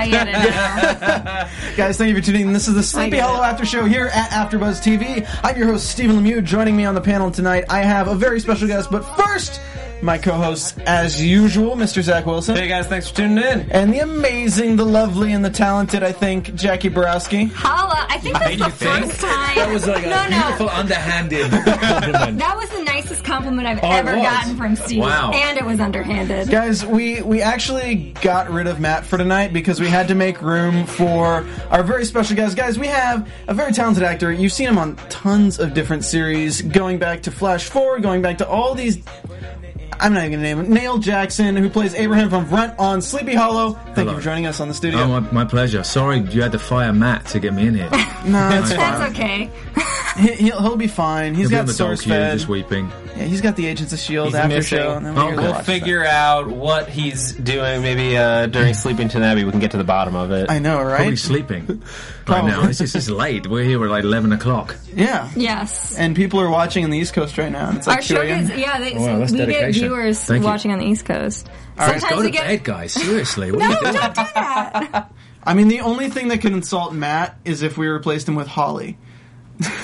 I get it now. Guys, thank you for tuning in. This is the Sleepy Hollow. After Show here at AfterBuzz TV. I'm your host, Stephen Lemieux. Joining me on the panel tonight, I have a very special guest, but first, my co-host, as usual, Mr. Zach Wilson. Hey guys, thanks for tuning in. And the amazing, the lovely, and the talented, I think, Jackie Borowski. Holla. I think that's the think? first time. That was like a no, no. beautiful underhanded compliment. That was the nicest compliment I've Oh, ever gotten from Steve. Wow. And it was underhanded. Guys, we, we actually got rid of Matt for tonight because we had to make room for our very special guys. Guys, we have a very talented actor. You've seen him on tons of different series, going back to Flash Forward, going back to all these. I'm not even gonna name him. Neil Jackson, who plays Abraham Van Brunt on Sleepy Hollow. Thank you for joining us on the studio. Oh, my, my pleasure. Sorry you had to fire Matt to get me in here. no, it's fine. That's okay. He, he'll, he'll be fine. He's he'll got SourceFed. Just weeping. Yeah, he's got the Agents of Shield He's after missing. show. And then Oh, we're we'll gonna We'll watch figure out what he's doing. Maybe uh, during Sleeping Abbey, we can get to the bottom of it. I know, right? Probably sleeping right Probably. now. It's, just- it's late. We're here at like 11 o'clock. Yeah. Yes. And people are watching in the East Coast right now. And it's like Our show a.m. gets, yeah, they, Wow, that's we get dedication. viewers Thank you. watching on the East Coast. Let's Sometimes go we to get. bed, guys. Seriously. What No, are you doing? don't do that. I mean, the only thing that could insult Matt is if we replaced him with Hawley.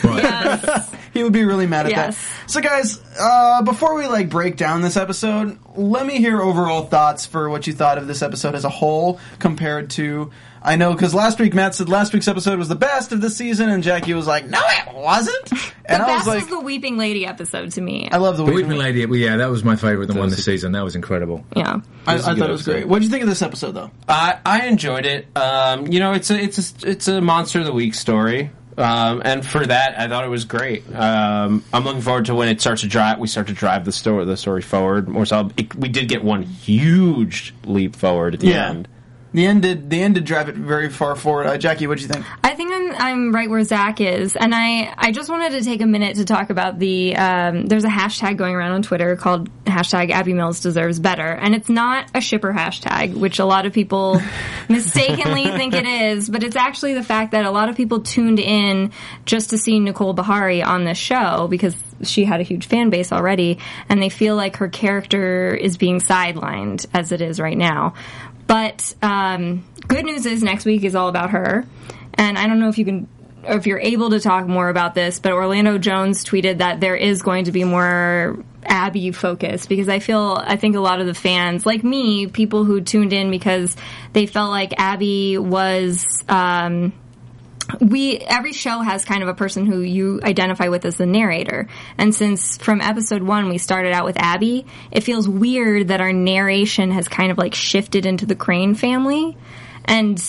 Right. Yes. He would be really mad at Yes. that. So, guys, uh, before we like break down this episode, let me hear overall thoughts for what you thought of this episode as a whole compared to. I know because last week Matt said last week's episode was the best of the season, and Jackie was like, "No, it wasn't." And the I best was like, was the Weeping Lady episode to me. "I love the The Weeping Weeping Lady, well, yeah, that was my favourite, the one this season. That was incredible. yeah. I, I thought good it was episode. great. What did you think of this episode, though? I, I enjoyed it. Um, you know, it's a it's a it's a monster of the week story. Um, and for that, I thought it was great. Um, I'm looking forward to when it starts to drive. We start to drive the story the story forward more. So it, we did get one huge leap forward at the Yeah. end. The end did the end did drive it very far forward. Uh, Jackie, what do you think? I think I'm I'm right where Zach is, and I I just wanted to take a minute to talk about the um, there's a hashtag going around on Twitter called hashtag Abby Mills deserves better, and it's not a shipper hashtag, which a lot of people mistakenly think it is, but it's actually the fact that a lot of people tuned in just to see Nicole Beharie on this show because she had a huge fan base already, and they feel like her character is being sidelined as it is right now. But um, good news is next week is all about her, and I don't know if you can. or If you're able to talk more about this, but Orlando Jones tweeted that there is going to be more Abby focus because I feel I think a lot of the fans, like me, people who tuned in because they felt like Abby was um, we every show has kind of a person who you identify with as the narrator. And since from episode one we started out with abby it feels weird that our narration has kind of like shifted into the crane family. And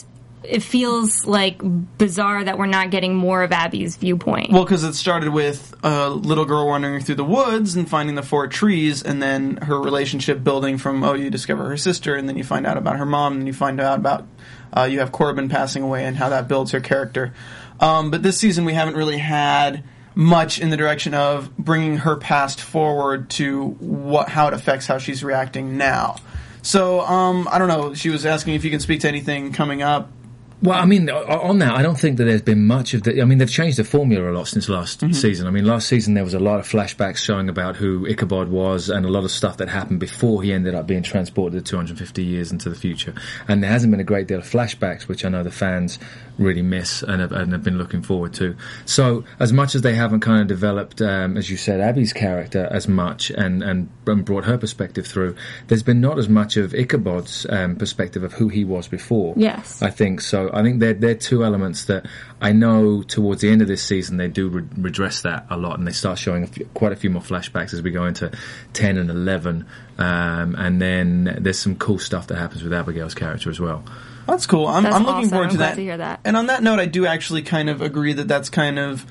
it feels like bizarre that we're not getting more of abby's viewpoint. Well, because it started with a little girl wandering through the woods and finding the four trees, and then her relationship building from oh, you discover her sister, and then you find out about her mom, and you find out about uh, you have Corbin passing away and how that builds her character. Um, but this season we haven't really had much in the direction of bringing her past forward to what how it affects how she's reacting now. So um, I don't know. She was asking if you can speak to anything coming up. Well, I mean, on that, I don't think that there's been much of the. I mean, they've changed the formula a lot since last season. I mean, last season there was a lot of flashbacks showing about who Ichabod was and a lot of stuff that happened before he ended up being transported 250 years into the future. And there hasn't been a great deal of flashbacks, which I know the fans really miss and have, and have been looking forward to. So, as much as they haven't kind of developed, um, as you said, Abby's character as much and, and, and brought her perspective through, there's been not as much of Ichabod's um, perspective of who he was before. Yes. I think so. So I think they're they're two elements that I know towards the end of this season they do re- redress that a lot, and they start showing a few, quite a few more flashbacks as we go into ten and eleven, um, and then there's some cool stuff that happens with Abigail's character as well. That's cool. I'm, That's I'm looking awesome. forward I'm to glad that. to hear that. And on that note, I do actually kind of agree that that's kind of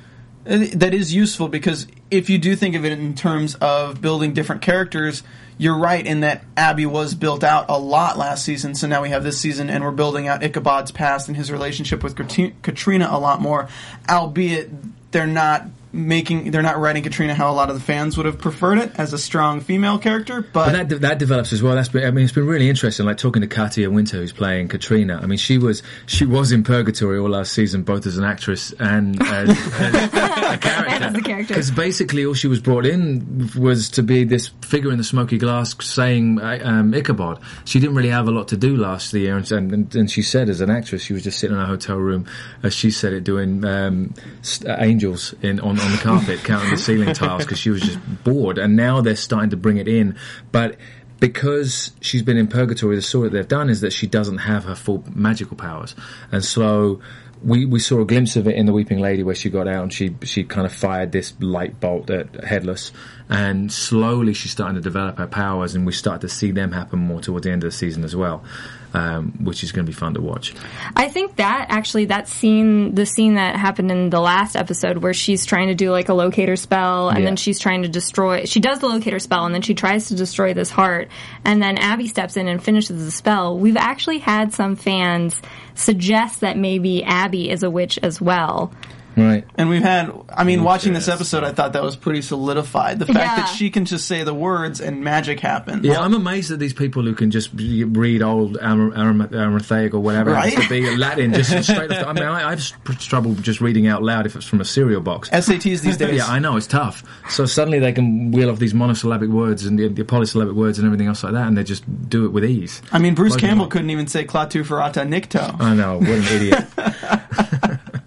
uh, that is useful because if you do think of it in terms of building different characters, you're right in that Abby was built out a lot last season. So now we have this season, and we're building out Ichabod's past and his relationship with Katrina a lot more. Albeit they're not making they're not writing Katrina how a lot of the fans would have preferred it as a strong female character, but, But that de- that develops as well. That's been, I mean, it's been really interesting. Like talking to Katia Winter, who's playing Katrina. I mean, she was she was in purgatory all last season, both as an actress and as, as a character. As the character. Because basically, all she was brought in was to be this figure in the smoky glass saying uh, um, Ichabod. She didn't really have a lot to do last year, and, and, and she said, as an actress, she was just sitting in a hotel room, as she said it, doing um, st- angels in on, on the carpet, counting the ceiling tiles, because she was just bored. And now they're starting to bring it in, but because she's been in purgatory, the story that they've done is that she doesn't have her full magical powers, and so we, we saw a glimpse of it in the Weeping Lady where she got out and she she kind of fired this light bolt at Headless, and slowly she's starting to develop her powers, and we start to see them happen more toward the end of the season as well, um, which is going to be fun to watch. I think that actually that scene, the scene that happened in the last episode where she's trying to do like a locator spell and Yeah. then she's trying to destroy, she does the locator spell and then she tries to destroy this heart and then Abby steps in and finishes the spell. We've actually had some fans suggest that maybe Abby is a witch as well. Right. And we've had, I mean, watching this episode, I thought that was pretty solidified. The fact Yeah. that she can just say the words and magic happens. Yeah, I'm amazed at these people who can just read old Aram- Aram- Aramaic or whatever it has Right? to be Latin, just straight off. The, I mean, I, I've s- trouble just reading out loud if it's from a cereal box. SATs these days. Yeah, I know it's tough. So suddenly they can wheel off these monosyllabic words and the, the polysyllabic words and everything else like that, and they just do it with ease. I mean, Bruce Blows Campbell away. couldn't even say Klaatu Barada Nikto. I know, what an idiot.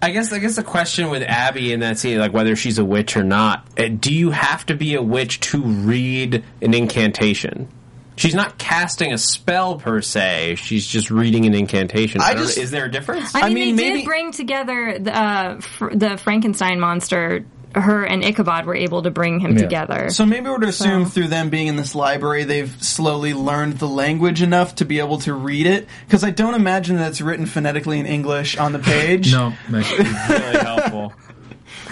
I guess I guess the question with Abby in that scene, like whether she's a witch or not, uh, do you have to be a witch to read an incantation? She's not casting a spell per se. She's just reading an incantation. I don't just- is there a difference? I mean, mean, they maybe- did bring together the, uh, fr- the Frankenstein monster. Her and Ichabod were able to bring him Yeah. together. So maybe we're to assume So- through them being in this library, they've slowly learned the language enough to be able to read it. Because I don't imagine that it's written phonetically in English on the page. No, mate. really helpful.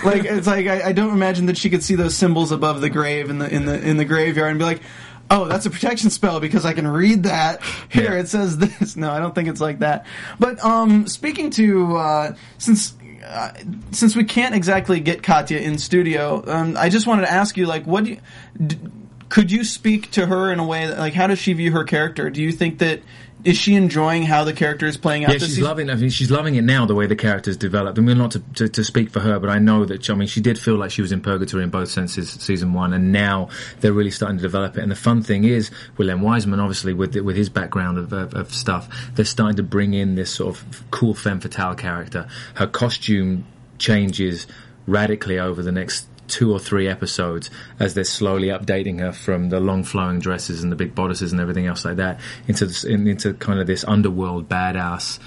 like it's like I, I don't imagine that she could see those symbols above the grave in the in the in the graveyard and be like, "Oh, that's a protection spell because I can read that." Here Yeah. it says this. No, I don't think it's like that. But um, speaking to uh, since. Uh, since we can't exactly get Katia in studio, um, I just wanted to ask you, like, what do you, d- could you speak to her in a way that, like, how does she view her character? Do you think that is she enjoying how the character is playing out? Yeah, she's season? loving. I mean, she's loving it now the way the character's developed. I mean, not to, to, to speak for her, but I know that. I mean, she did feel like she was in purgatory in both senses, season one, and now they're really starting to develop it. And the fun thing is, William Wiseman, obviously with with his background of, of, of stuff, they're starting to bring in this sort of cool femme fatale character. Her costume changes radically over the next two or three episodes as they're slowly updating her from the long flowing dresses and the big bodices and everything else like that into this, in, into kind of this underworld badass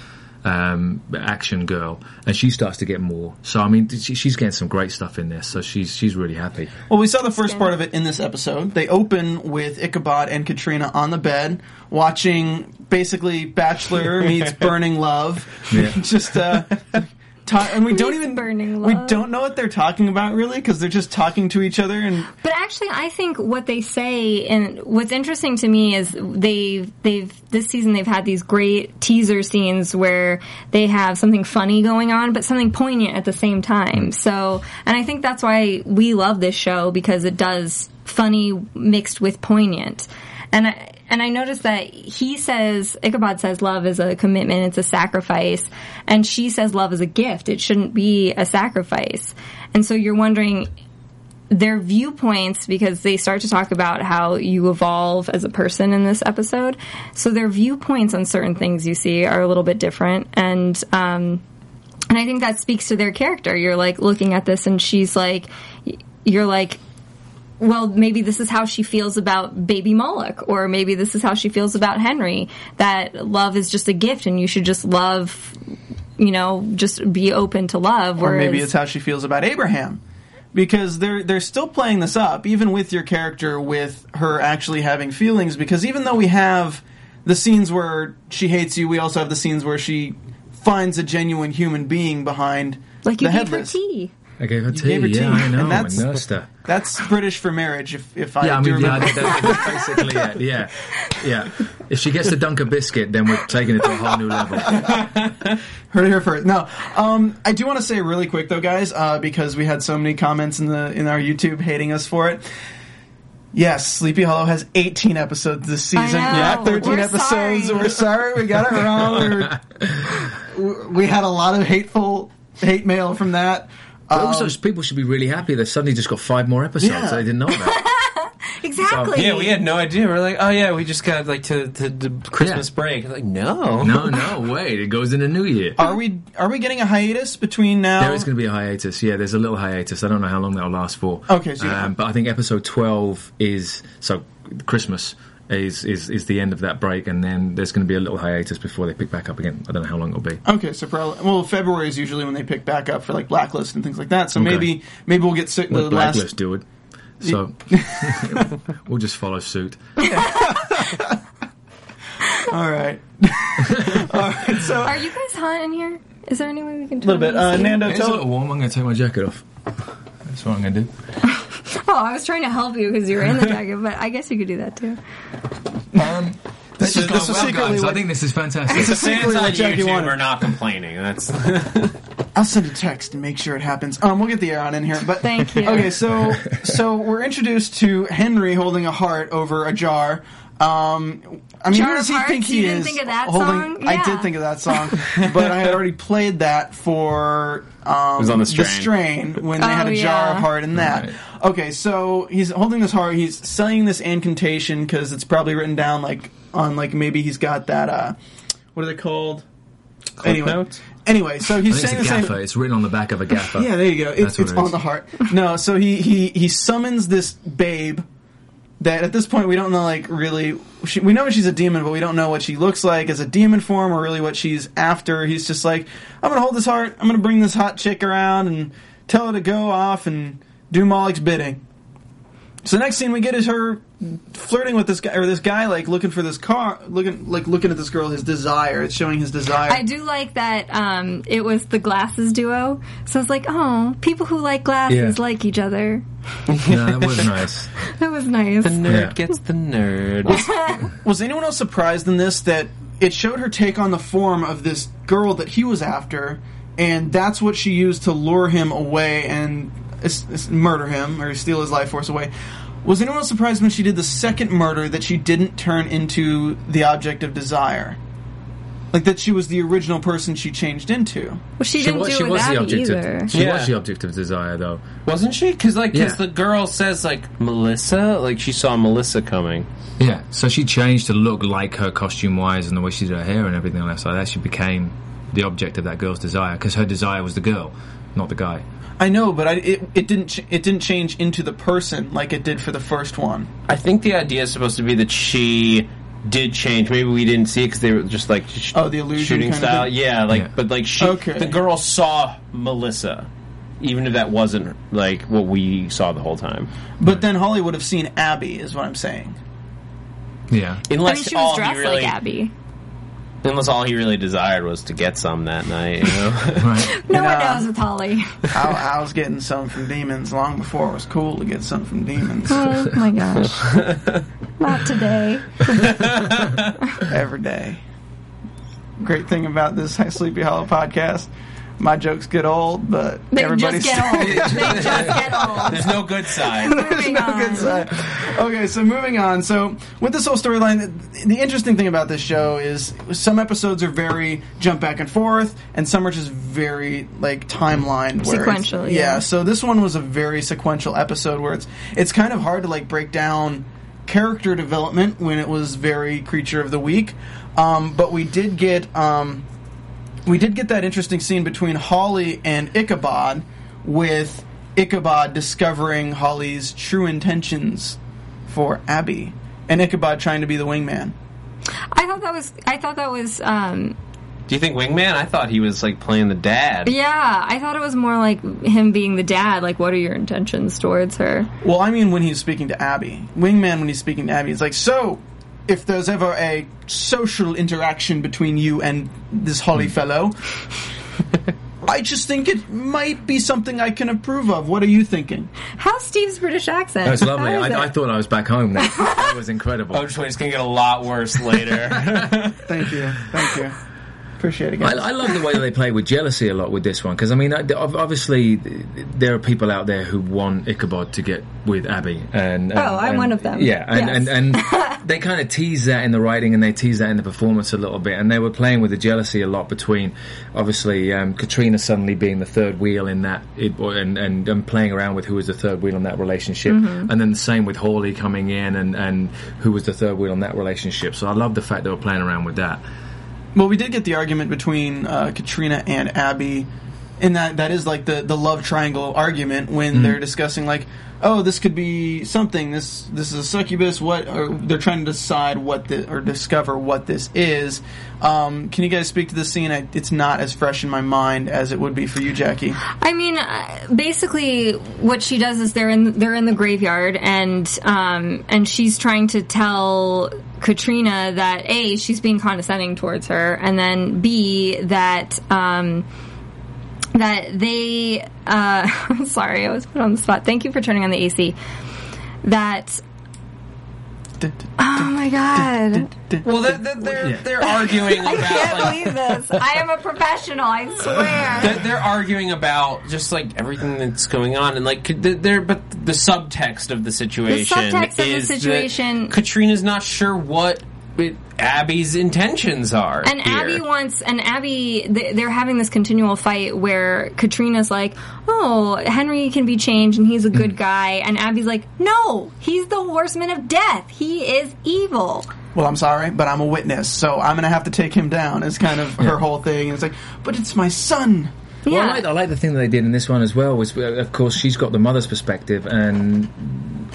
um, action girl, and she starts to get more. So I mean, she, she's getting some great stuff in this. So she's she's really happy. Well, we saw the first part of it in this episode. They open with Ichabod and Katrina on the bed watching basically Bachelor meets Burning Love. Yeah. just uh ta- and we don't even Burning we don't know what they're talking about really because they're just talking to each other and But actually, I think what they say, and what's interesting to me is they've they've this season they've had these great teaser scenes where they have something funny going on, but something poignant at the same time. So, and I think that's why we love this show because it does funny mixed with poignant. And I, and I noticed that he says Ichabod says love is a commitment, it's a sacrifice, and she says love is a gift. It shouldn't be a sacrifice. And so you're wondering their viewpoints because they start to talk about how you evolve as a person in this episode. So their viewpoints on certain things you see are a little bit different, and um, and I think that speaks to their character. You're like looking at this, and she's like, you're like. Well, maybe this is how she feels about baby Moloch, or maybe this is how she feels about Henry. That love is just a gift, and you should just love you know, just be open to love. or Whereas, maybe it's how she feels about Abraham. Because they're they're still playing this up, even with your character, with her actually having feelings. Because even though we have the scenes where she hates you, we also have the scenes where she finds a genuine human being behind like the you gave her headless. tea. I gave her tea. gave her yeah, tea, I know. and that's- I nursed her. That's British for marriage, if if I Yeah, I do mean, yeah, remember. that, that's basically it. Yeah, yeah. If she gets the Dunker biscuit, then we're taking it to a whole new level. Heard it here first. No, um, I do want to say really quick though, guys, uh, because we had so many comments in the in our YouTube hating us for it. Yes, Sleepy Hollow has 18 episodes this season. Yeah, 13 We're episodes. sorry. We're sorry, we got it wrong. We're- we had a lot of hateful hate mail from that. But Um, also, people should be really happy they suddenly just got five more episodes. Yeah. They didn't know that. Exactly. Yeah, we had no idea. We're like, oh yeah, we just got like to, to, to Christmas Yeah. break. Like, no, no, no, wait. It goes into new year. are we are we getting a hiatus between now? There is going to be a hiatus. Yeah, there's a little hiatus. I don't know how long that'll last for. Okay, so you- um, but I think episode twelve is so Christmas is, is is the end of that break, and then there's going to be a little hiatus before they pick back up again. I don't know how long it'll be. Okay, so probably well, February is usually when they pick back up for like Blacklist and things like that. So Okay. maybe maybe we'll get sick the Let Blacklist last. do it. So we'll just follow suit. All right, all right. So Are you guys hot in here? Is there any way we can a little bit. Uh, Nando, It's a tell little warm. I'm going to take my jacket off. That's what I'm going to do. Oh, I was trying to help you because you were in the jacket, but I guess you could do that too. this is this is secretly I what, think this is fantastic. this is secretly Fans on what Jackie YouTube wanted. are not complaining. That's I'll send a text and make sure it happens. Um, we'll get the air on in here, but Thank you. Okay, so so we're introduced to Henry holding a heart over a jar. Um, I mean, Jar who does he Hearts? think he You didn't is? think of that holding, song? I did think of that song, but I had already played that for um, was on the strain. strain when they had Oh, a jar yeah. of heart in that. Right. Okay, so he's holding this heart. He's saying this incantation because it's probably written down like on like maybe he's got that. uh What are they called? anyway, notes? anyway, so I he's think saying it's the a same. gaffer. It's written on the back of a gaffer. Yeah, there you go. It's, it's it on the heart. No, so he he he summons this babe that at this point we don't know like really. She, we know she's a demon, but we don't know what she looks like as a demon form or really what she's after. He's just like, I'm gonna hold this heart. I'm gonna bring this hot chick around and tell her to go off and do Moloch's bidding. So the next scene we get is her flirting with this guy or this guy like looking for this car, looking like looking at this girl. His desire. It's showing his desire. I do like that um, it was the glasses duo. So it's like, oh, people who like glasses Yeah. like each other. No, that was nice. That was nice. the nerd Yeah. gets the nerd. Was anyone else surprised in this that it showed her take on the form of this girl that he was after, and that's what she used to lure him away and es- es- murder him or steal his life force away? Was anyone else surprised when she did the second murder that she didn't turn into the object of desire? Like that she was the original person she changed into. well, she, She didn't was, do she it with was the object either. of she Yeah. was the object of desire though. Wasn't she? Because like, because Yeah. the girl says like Melissa, like she saw Melissa coming. Yeah, so she changed to look like her costume wise and the way she did her hair and everything else like that. She became the object of that girl's desire because her desire was the girl, not the guy. I know, but I, it, it didn't ch- it didn't change into the person like it did for the first one. I think the idea is supposed to be that she did change. Maybe we didn't see it because they were just like sh- Oh, the illusion shooting kind of style. thing? Yeah, like Yeah. but like she, Okay. the girl saw Melissa, even if that wasn't like what we saw the whole time. But then Hawley would have seen Abby, is what I'm saying. Yeah, I Unless mean, she was he dressed really, like Abby. Unless all he really desired was to get some that night. You know? right. No And, one uh, knows with Hawley. I, I was getting some from demons long before it was cool to get some from demons. oh my gosh. Not today. every day. Great thing about this Sleepy Hollow podcast, my jokes get old, but They everybody's just get old. They just get old. There's no good side. Moving on. good side. Okay, so moving on. So with this whole storyline, the, the interesting thing about this show is some episodes are very jump back and forth, and some are just very like timeline where it's- Sequential, yeah. So this one was a very sequential episode where it's it's kind of hard to like break down character development when it was very creature of the week. Um, but we did get um, we did get that interesting scene between Hawley and Ichabod, with Ichabod discovering Hawley's true intentions for Abby, and Ichabod trying to be the wingman. I thought that was. I thought that was. Um, Do you think Wingman? I thought he was like playing the dad. Yeah, I thought it was more like him being the dad. Like, what are your intentions towards her? Well, I mean, when he's speaking to Abby, Wingman, when he's speaking to Abby, he's like, "So, if there's ever a social interaction between you and this Hawley hmm. fellow, I just think it might be something I can approve of. What are you thinking?" How's Steve's British accent? That's lovely. How is I, I thought I was back home. That, that was incredible. Oh, just it's gonna get a lot worse later. Thank you, thank you, appreciate it, I. I love the way that they play with jealousy a lot with this one because I mean, obviously, there are people out there who want Ichabod to get with Abby, and, and Oh, I'm and- one of them. Yeah, and Yes. and, and they kind of tease that in the writing and they tease that in the performance a little bit, and they were playing with the jealousy a lot between, obviously, um, Katrina suddenly being the third wheel in that, it, and, and and playing around with who was the third wheel in that relationship, Mm-hmm. and then the same with Hawley coming in and and who was the third wheel in that relationship. So I love the fact they were playing around with that. Well, we did get the argument between uh, Katrina and Abby, and that that is like the the love triangle argument when Mm-hmm. they're discussing like, oh, this could be something. This this is a succubus. What? Or they're trying to decide what the or discover what this is. Um, can you guys speak to this scene? I, it's not as fresh in my mind as it would be for you, Jackie. I mean, uh, basically, what she does is they're in they're in the graveyard, and um, and she's trying to tell Katrina that a she's being condescending towards her, and then b that um, that they. Uh, sorry, I was put on the spot. Thank you for turning on the AC. That. Oh my god. well, they're they're, they're, they're arguing I can't like, believe this. I am a professional, I swear. they're, they're arguing about just like everything that's going on and like they're but the subtext of the situation The subtext of the is that situation- Katrina's not sure what it, Abby's intentions are And here. Abby wants, and Abby, they- they're having this continual fight where Katrina's like, "Oh, Henry can be changed, and he's a good mm. guy," and Abby's like, "No, he's the horseman of death. He is evil." Well, I'm sorry, but I'm a witness, so I'm gonna have to take him down. Is kind of her whole thing. And it's like, but it's my son. Well, Yeah. I like, I like the thing that they did in this one as well. Was of course she's got the mother's perspective, and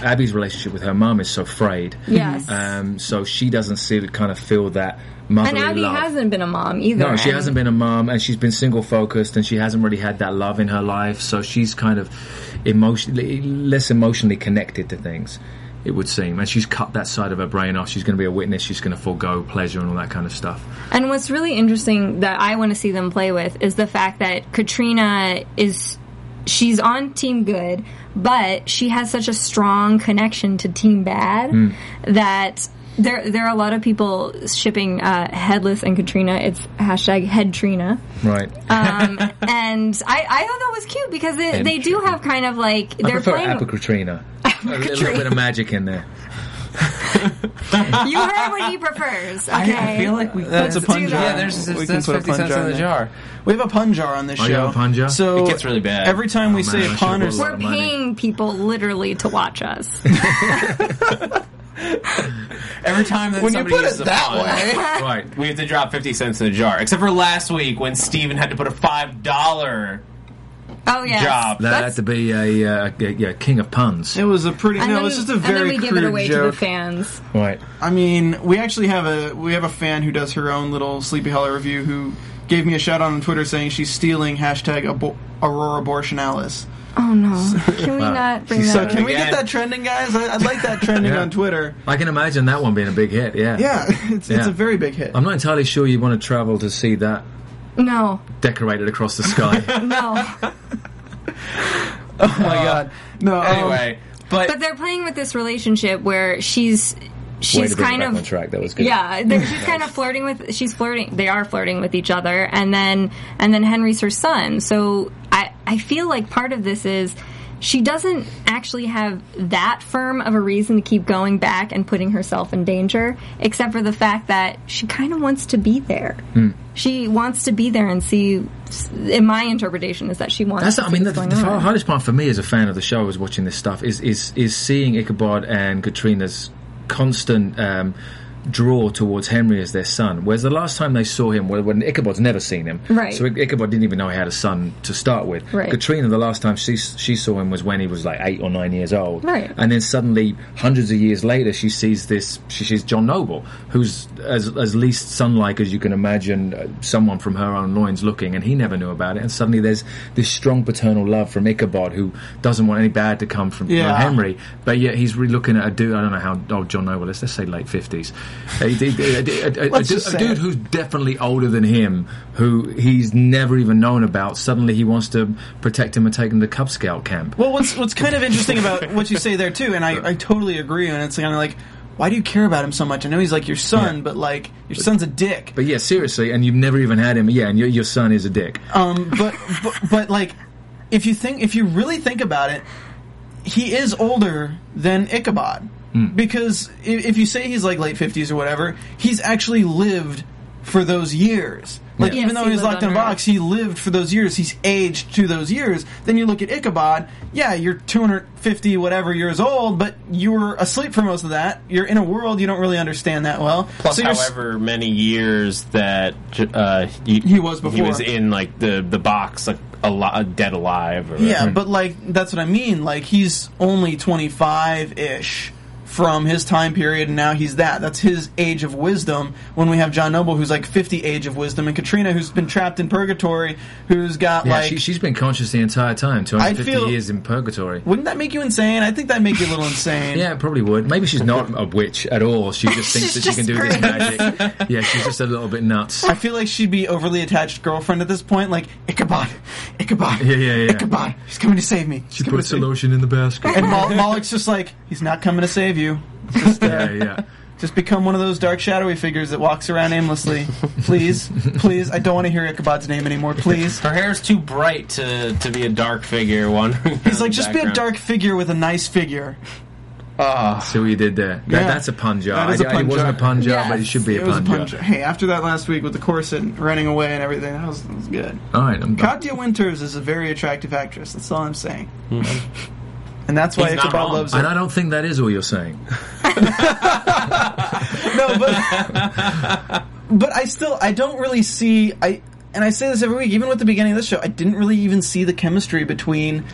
Abby's relationship with her mum is so frayed. Yes. Um, so she doesn't see to kind of feel that motherly and Abby love. hasn't been a mom either. no, she hasn't been a mum, and she's been single focused, and she hasn't really had that love in her life. So she's kind of emotionally less emotionally connected to things. It would seem, and she's cut that side of her brain off. She's going to be a witness. She's going to forego pleasure and all that kind of stuff. And what's really interesting that I want to see them play with is the fact that Katrina is she's on Team Good, but she has such a strong connection to Team Bad Hmm. that there there are a lot of people shipping uh, Headless and Katrina. It's hashtag Headtrina. Right. Um, and I, I thought that was cute because they, they do have kind of like I they're prefer playing. Apocatrina. a little bit of magic in there. You heard what he prefers. Okay. I, I feel like we That's a pun jar. Yeah, there's, there's We can that's put a fifty pun cents jar in the in there. jar. We have a pun jar on this Oh, show. you have a pun jar? So It gets really bad. Every time we Oh, say man, I a should've pun or a lot We're paying people literally to watch us. Every time that When you somebody put uses it a that pun, way. Right. we have to drop fifty cents in the jar. Except for last week when Steven had to put a five dollar. Oh yeah. Job. That had to be a, uh, a, yeah, king of puns. It was a pretty And no. then, It was just a very. and then very we give it away joke. to the fans. Right. I mean, we actually have a we have a fan who does her own little Sleepy Hollow review who gave me a shout out on Twitter saying she's stealing hashtag abo- Aurora Abortionalis. Oh no! Can we not bring She's that? So can we get that trending, guys? I, I'd like that trending Yeah. on Twitter. I can imagine that one being a big hit, yeah. Yeah, it's it's Yeah. a very big hit. I'm not entirely sure you want to travel to see that No, decorated across the sky. no. oh my god, no. um, Anyway, but, But they're playing with this relationship where she's she's to bring it kind of track. That was good. yeah. they're- She's kind of flirting with. She's flirting. They are flirting with each other, and then and then Henry's her son. So I I feel like part of this is. She doesn't actually have that firm of a reason to keep going back and putting herself in danger, except for the fact that she kind of wants to be there. Hmm. She wants to be there and see. In my interpretation, is that she wants. That's to I mean the, the on. hardest part for me as a fan of the show is watching this stuff is is is seeing Ichabod and Katrina's constant um, draw towards Henry as their son. Whereas the last time they saw him, well, when Ichabod's never seen him, Right. So Ichabod didn't even know he had a son to start with. Right. Katrina, the last time she she saw him was when he was like eight or nine years old. Right. And then suddenly, hundreds of years later, she sees this. She sees John Noble, who's as as least son-like as you can imagine, uh, someone from her own loins looking, and he never knew about it. And suddenly, there's this strong paternal love from Ichabod, who doesn't want any bad to come from, from Yeah. Henry, but yet he's really looking at a dude. I don't know how old John Noble is. Let's say late fifties. Uh, uh, uh, a, a- a- a- a- a- a dude who's definitely older than him, who he's never even known about. Suddenly, he wants to protect him and take him to Cub Scout camp. Well, what's what's kind of interesting about what you say there too, and I, I totally agree, and it's kind of like, why do you care about him so much? I know he's like your son, Yeah. but like your son's a dick. But yeah, seriously, and you've never even had him. Yeah, and your, your son is a dick. Um, but, but but like, if you think if you really think about it, he is older than Ichabod Hmm. because if, if you say he's like late fifties or whatever, he's actually lived for those years. Like Yes, even though he he's locked in a box, he lived for those years. He's aged to those years. Then you look at Ichabod. Yeah, you're 250 whatever years old, but you were asleep for most of that. You're in a world you don't really understand that well. Plus, So you're however many years that uh, he, He was before he was in like the the box, like a lot dead alive. Or Yeah, but like that's what I mean. Like he's only 25 ish from his time period, and now he's that. That's his age of wisdom. When we have John Noble, who's like 50 age of wisdom, and Katrina, who's been trapped in purgatory, who's got Yeah, like. she, she's been conscious the entire time. 250 feel- years in purgatory. wouldn't that make you insane? I think that would make you a little insane. Yeah, it probably would. Maybe she's not a witch at all. She just thinks that She's she can do this magic. Yeah, she's just a little bit nuts. I feel like she'd be overly attached girlfriend at this point. Like Ichabod, Ichabod, Yeah, yeah, yeah. Ichabod, he's coming to save me. She puts the lotion in the basket. And Mol- Moloch's just like, he's not coming to save you. Just, uh, yeah, yeah. Just become one of those dark, shadowy figures that walks around aimlessly. Please, please. I don't want to hear Ichabod's name anymore. Please. her hair's too bright to to be a dark figure. One. He's like, just be a dark figure with a nice figure. See what you did there. That, Yeah. that's a pun jar. That is a I- pun It wasn't a jar. pun jar, Yes. but it should be a It was a pun punch. Hey, after that last week with the corset running away and everything, that was, that was good. All right, I'm done. Katia Winters is a very attractive actress. That's all I'm saying. And that's why He's not Ichabod wrong. loves her. And I don't think that is all you're saying. no, but but I still I don't really see I and I say this every week, even with the beginning of this show, I didn't really even see the chemistry between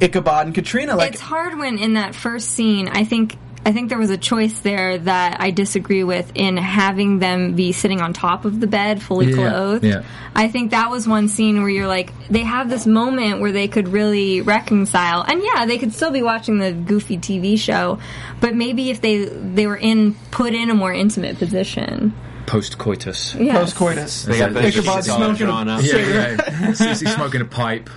Ichabod and Katrina. Like it's hard when in that first scene, I think I think there was a choice there that I disagree with in having them be sitting on top of the bed, fully Yeah, clothed. yeah. I think that was one scene where you're like, they have this moment where they could really reconcile, and yeah, they could still be watching the goofy TV show, but maybe if they they were in put in a more intimate position. Post coitus. Yes. post coitus. They got the Ichabod smoking drawn a up. Yeah, yeah. Smoking a pipe.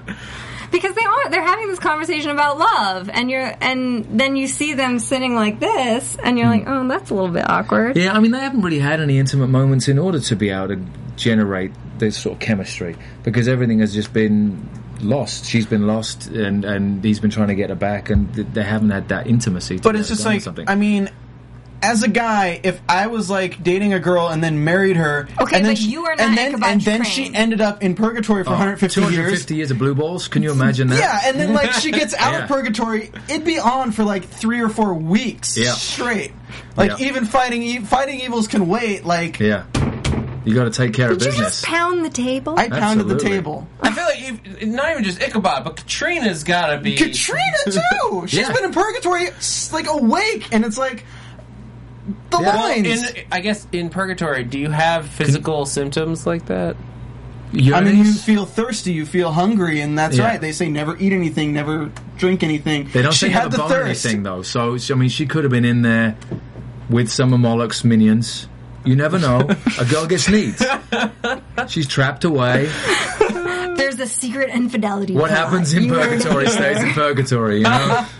Because they are they're having this conversation about love and you're and then you see them sitting like this and you're hmm. like oh that's a little bit awkward Yeah, I mean, they haven't really had any intimate moments in order to be able to generate this sort of chemistry because everything has just been lost. She's been lost, and and he's been trying to get her back, and th- they haven't had that intimacy. to But it's just go like something. I mean, as a guy, if I was like dating a girl and then married her, Okay, and then but she, you are and then and then she ended up in purgatory for 150 years. 250 years of blue balls. Can you imagine that? Yeah, and then like she gets out Yeah. of purgatory, it'd be on for like three or four weeks Yeah. straight. Like Yeah. even fighting e- fighting evils can wait. Like Yeah. You got to take care of business. did you business. just pound the table I pounded the table. I feel like if, not even just Ichabod, but Katrina's got to be. Katrina too. She's Yeah. been in purgatory, like awake, and it's like the Yeah. Well, lines. in, I guess in purgatory, do you have physical symptoms like that? I mean, you feel thirsty, you feel hungry, and that's Yeah. right. They say never eat anything, never drink anything. They don't she say had the bone thirst. anything though. So I mean, she could have been in there with some of Moloch's minions. You never know. a girl gets needs. She's trapped away. There's a secret infidelity What plot. happens in You purgatory stays in purgatory. You know.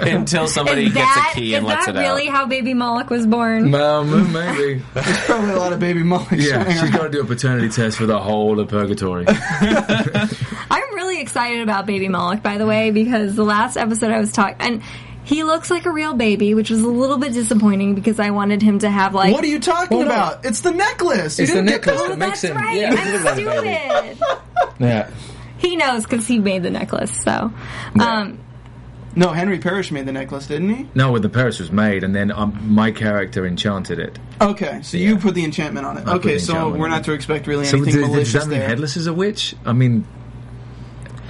Until somebody is gets that, a key and lets it out. Is that really how baby Moloch was born well, maybe. There's probably a lot of baby Moloch. Yeah, running she's around. got to do a paternity test for the whole of purgatory. I'm really excited about baby Moloch by the way because the last episode I was talking and he looks like a real baby which was a little bit disappointing because I wanted him to have like What are you talking Well, no. about? It's the necklace. You It's the didn't get necklace that? Oh, that makes that's him. right. Yeah, he I'm looks like a baby. stupid. Yeah. he knows because he made the necklace. So, um, No, Henry Parrish made the necklace, didn't he? No, when the Paris was made, and then um, my character enchanted it. Okay, so you put the enchantment on it. I okay, so we're not to expect really So anything does, does malicious that mean there. Headless is a witch? I mean,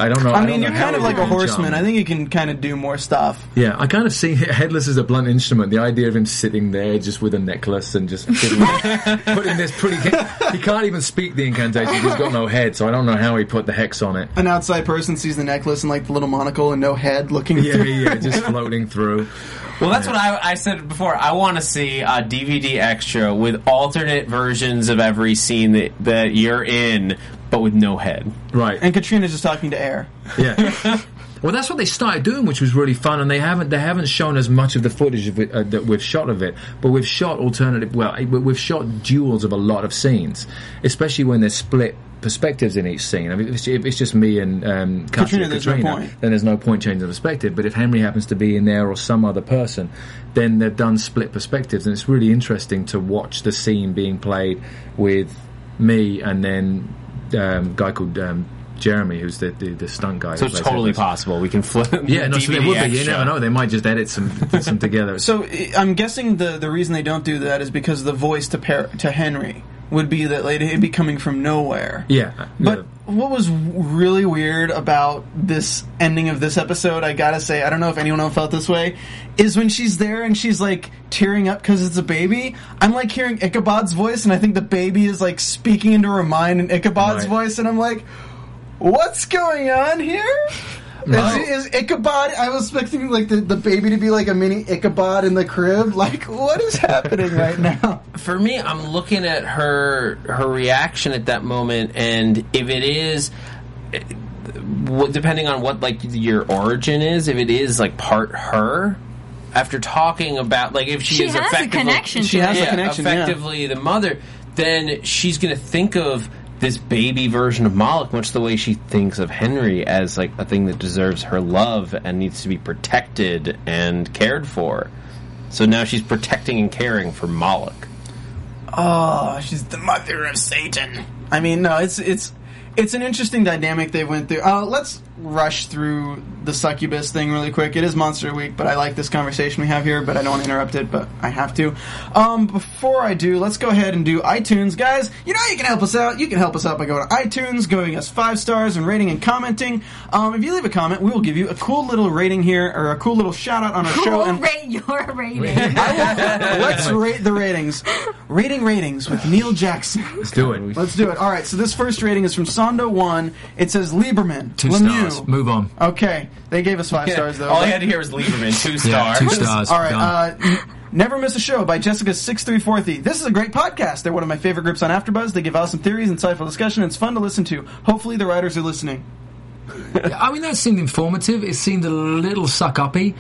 I don't know. I don't mean, you're kind of like a horseman. I think you can kind of do more stuff. Yeah, I kind of see Headless as a blunt instrument. The idea of him sitting there just with a necklace and just putting this pretty. He can't even speak the incantation. He's got no head, so I don't know how he put the hex on it. An outside person sees the necklace and like the little monocle and no head looking Yeah, through. yeah, just floating through. Well, that's what I, I said before. I want to see a DVD extra with alternate versions of every scene that, that you're in, but with no head. Right. And Katrina's just talking to air. Yeah. Well, that's what they started doing, which was really fun, and they haven't they haven't shown as much of the footage of it, uh, that we've shot of it, but we've shot alternative. Well, we've shot duels of a lot of scenes, especially when they're split perspectives in each scene. I mean, if it's, if it's just me and um, Katia Katrina, there's no Katrina, point. then there's no point changing the perspective. But if Henry happens to be in there or some other person, then they've done split perspectives, and it's really interesting to watch the scene being played with me and then um, a guy called. Um, Jeremy, who's the, the, the stunt guy. So it's totally Headless. possible. We can flip. Yeah, no, so DVD they would be. You never know. They might just edit some some together. So I- I'm guessing the the reason they don't do that is because the voice to par- to Henry would be that like, it'd be coming from nowhere. yeah, But what was really weird about this ending of this episode, I gotta say, I don't know if anyone else felt this way, is when she's there and she's like tearing up because it's a baby. I'm like hearing Ichabod's voice, and I think the baby is like speaking into her mind in Ichabod's Right. voice, and I'm like, what's going on here? No. Is, is Ichabod? I was expecting like the, the baby to be like a mini Ichabod in the crib. Like, what is happening right now? for me, I'm looking at her her reaction at that moment, and if it is, eh, depending on what like your origin is, if it is like part her. After talking about like if she, She is has a connection She has it. a connection, yeah. effectively the mother, then she's going to think of this baby version of Moloch much the way she thinks of Henry as like a thing that deserves her love and needs to be protected and cared for. So now she's protecting and caring for Moloch. Oh, she's the mother of Satan. I mean, no, it's it's it's an interesting dynamic they went through. Uh, let's rush through the succubus thing really quick. It is Monster Week, but I like this conversation we have here, but I don't want to interrupt it, but I have to. Um, before I do, let's go ahead and do iTunes, guys. You know how you can help us out. You can help us out by going to iTunes, giving us five stars, and rating and commenting. Um, if you leave a comment, we will give you a cool little rating here or a cool little shout out on our show. We'll And rate your rating. let's rate the ratings. Rating ratings with Neil Jackson. let's do it. Let's do it. All right. So this first rating is from Sondo One. It says Lieberman. Two Lemieux. Stars. Move on. Okay, they gave us five stars though. All but- I had to hear was Lieberman, two Yeah, stars. two stars. All right. Done. Uh, n- Never Miss a Show by Jessica six three four three. This is a great podcast. They're one of my favorite groups on AfterBuzz. They give awesome theories, insightful discussion. and It's fun to listen to. Hopefully, the writers are listening. I mean, that seemed informative. It seemed a little suck uppy.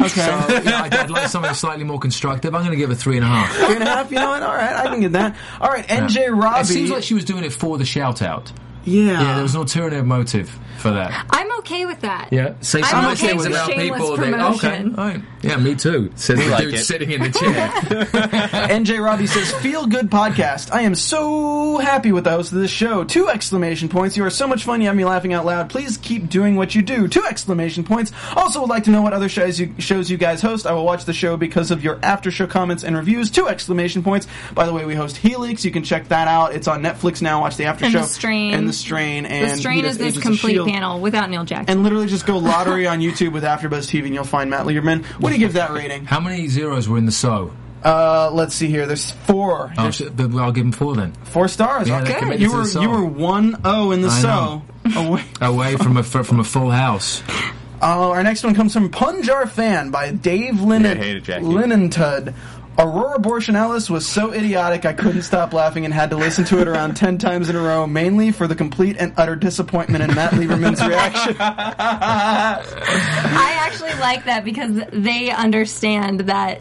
Okay. So, yeah, I'd, I'd like something slightly more constructive. I'm going to give it three and a half. Three and a half. You know what? All right, I can get that. All right, NJ Robbie. It seems like she was doing it for the shout out. Yeah. Yeah, there was an alternative motive for that. I'm okay with that. Yeah, say I'm some okay things with about shameless people. That, oh, okay, promotion. all right. Yeah, me too. Says the like dude it. sitting in the chair. NJ Robbie says, "Feel good podcast. I am so happy with the host of this show. Two exclamation points. You are so much fun. You have me laughing out loud. Please keep doing what you do. Two exclamation points. Also, would like to know what other shows you shows you guys host. I will watch the show because of your after show comments and reviews. Two exclamation points. By the way, we host Helix. You can check that out. It's on Netflix now. Watch the after And show The Strain. and the strain and The strain is this complete panel without Neil Jackson. And literally just go lottery on YouTube with AfterBuzz TV, and you'll find Matt Lieberman. What do you give that rating? How many zeros were in the so? Uh, let's see here. There's four. Oh, There's sh- but I'll give him four then. Four stars. Yeah, they're okay, committed you to the were song. you were one zero in the I so. Away. Away from a from a full house. Uh, our next one comes from Punjar Fan by Dave Linnen Yeah, I hate it, Jackie. Linnentud. Aurora Borealis was so idiotic I couldn't stop laughing and had to listen to it around ten times in a row, mainly for the complete and utter disappointment in Matt Lieberman's reaction. I actually like that because they understand that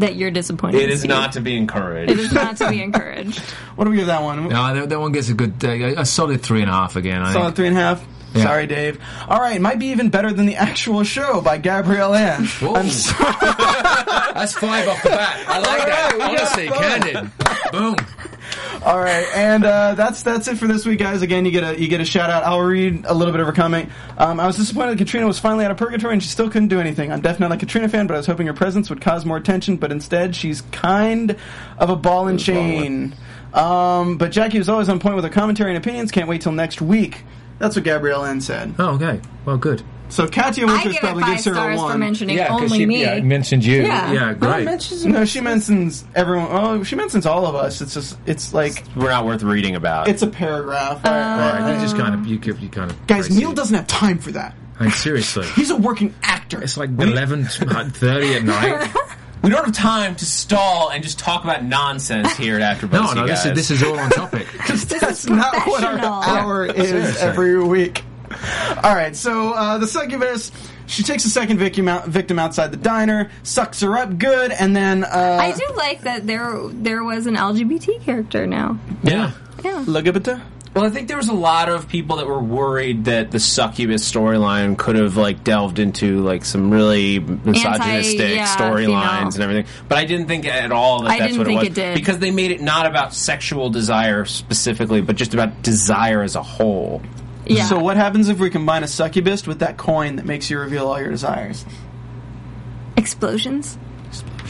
that you're disappointed. It is Steve. not to be encouraged. It is not to be encouraged. What do we give that one? No, that, that one gets a good, uh, a solid three and a half again. I Solid think. three and a half. Yeah. Sorry, Dave. All right, might be even better than the actual show by Gabrielle Ann. Whoa. I'm sorry. That's five off the bat. I like All right, that. got Honestly, candid. Boom. All right, and uh, that's that's it for this week, guys. Again, you get a you get a shout out. I'll read a little bit of her comment. Um, I was disappointed that Katrina was finally out of purgatory and she still couldn't do anything. I'm definitely not a Katrina fan, but I was hoping her presence would cause more attention. But instead, she's kind of a ball and chain. Um, but Jackie was always on point with her commentary and opinions. Can't wait till next week. That's what Gabrielle N said. Oh, okay. Well, good. So Katia I Winters give it probably five gives her a stars for one. mentioning 'cause only she me. yeah, mentioned you. Yeah. Yeah, great. No, she mentions everyone. Oh, she mentions all of us. It's just, it's like, We're not worth reading about. it's a paragraph. Uh, Right, you just kind of you give you kind of Guys, Neil it. doesn't have time for that. I mean, seriously, He's a working actor. it's like eleven thirty at night. we don't have time to stall and just talk about nonsense here at AfterBuzz. No, no, this is this is all on topic. That's not what our professional. hour is Seriously. every week. All right, so uh, the succubus. She takes a second victim out, victim outside the diner, sucks her up good, and then uh, I do like that there there was an LGBT character now. yeah. Yeah. Lagabita. Well, I think there was a lot of people that were worried that the succubus storyline could have like delved into like some really misogynistic yeah, storylines and everything. But I didn't think at all that I that's didn't what think it it was did. because they made it not about sexual desire specifically, but just about desire as a whole. Yeah. So what happens if we combine a succubus with that coin that makes you reveal all your desires? Explosions.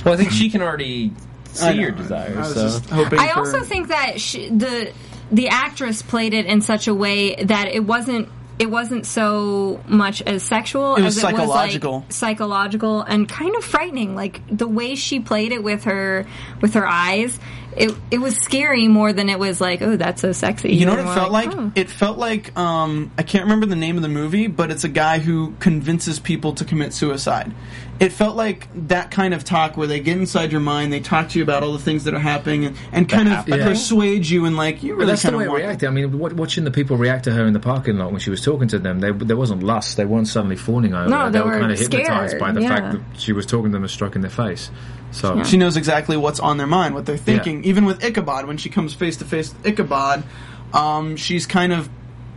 Well, I think she can already see I know. your I desires. was So. just hoping. I for- also think that she, the the actress played it in such a way that it wasn't it wasn't so much as sexual It was as psychological. it was like psychological and kind of frightening. Like the way she played it with her with her eyes, it it was scary more than it was like, oh, that's so sexy. You know what it felt like? oh. It felt like um, I can't remember the name of the movie, but it's a guy who convinces people to commit suicide. It felt like that kind of talk where they get inside your mind, they talk to you about all the things that are happening, and, and kind of happening? persuade you and like you But really that's the kind way of it reacted. I mean, wa- watching the people react to her in the parking lot when she was talking to them, they, there wasn't lust. They weren't suddenly fawning over No, her. they They, were, were kind of hypnotized scared, by the yeah. fact that she was talking to them and stroking their face. So She knows exactly what's on their mind, what they're thinking. Even with Ichabod, when she comes face to face with Ichabod, um, she's kind of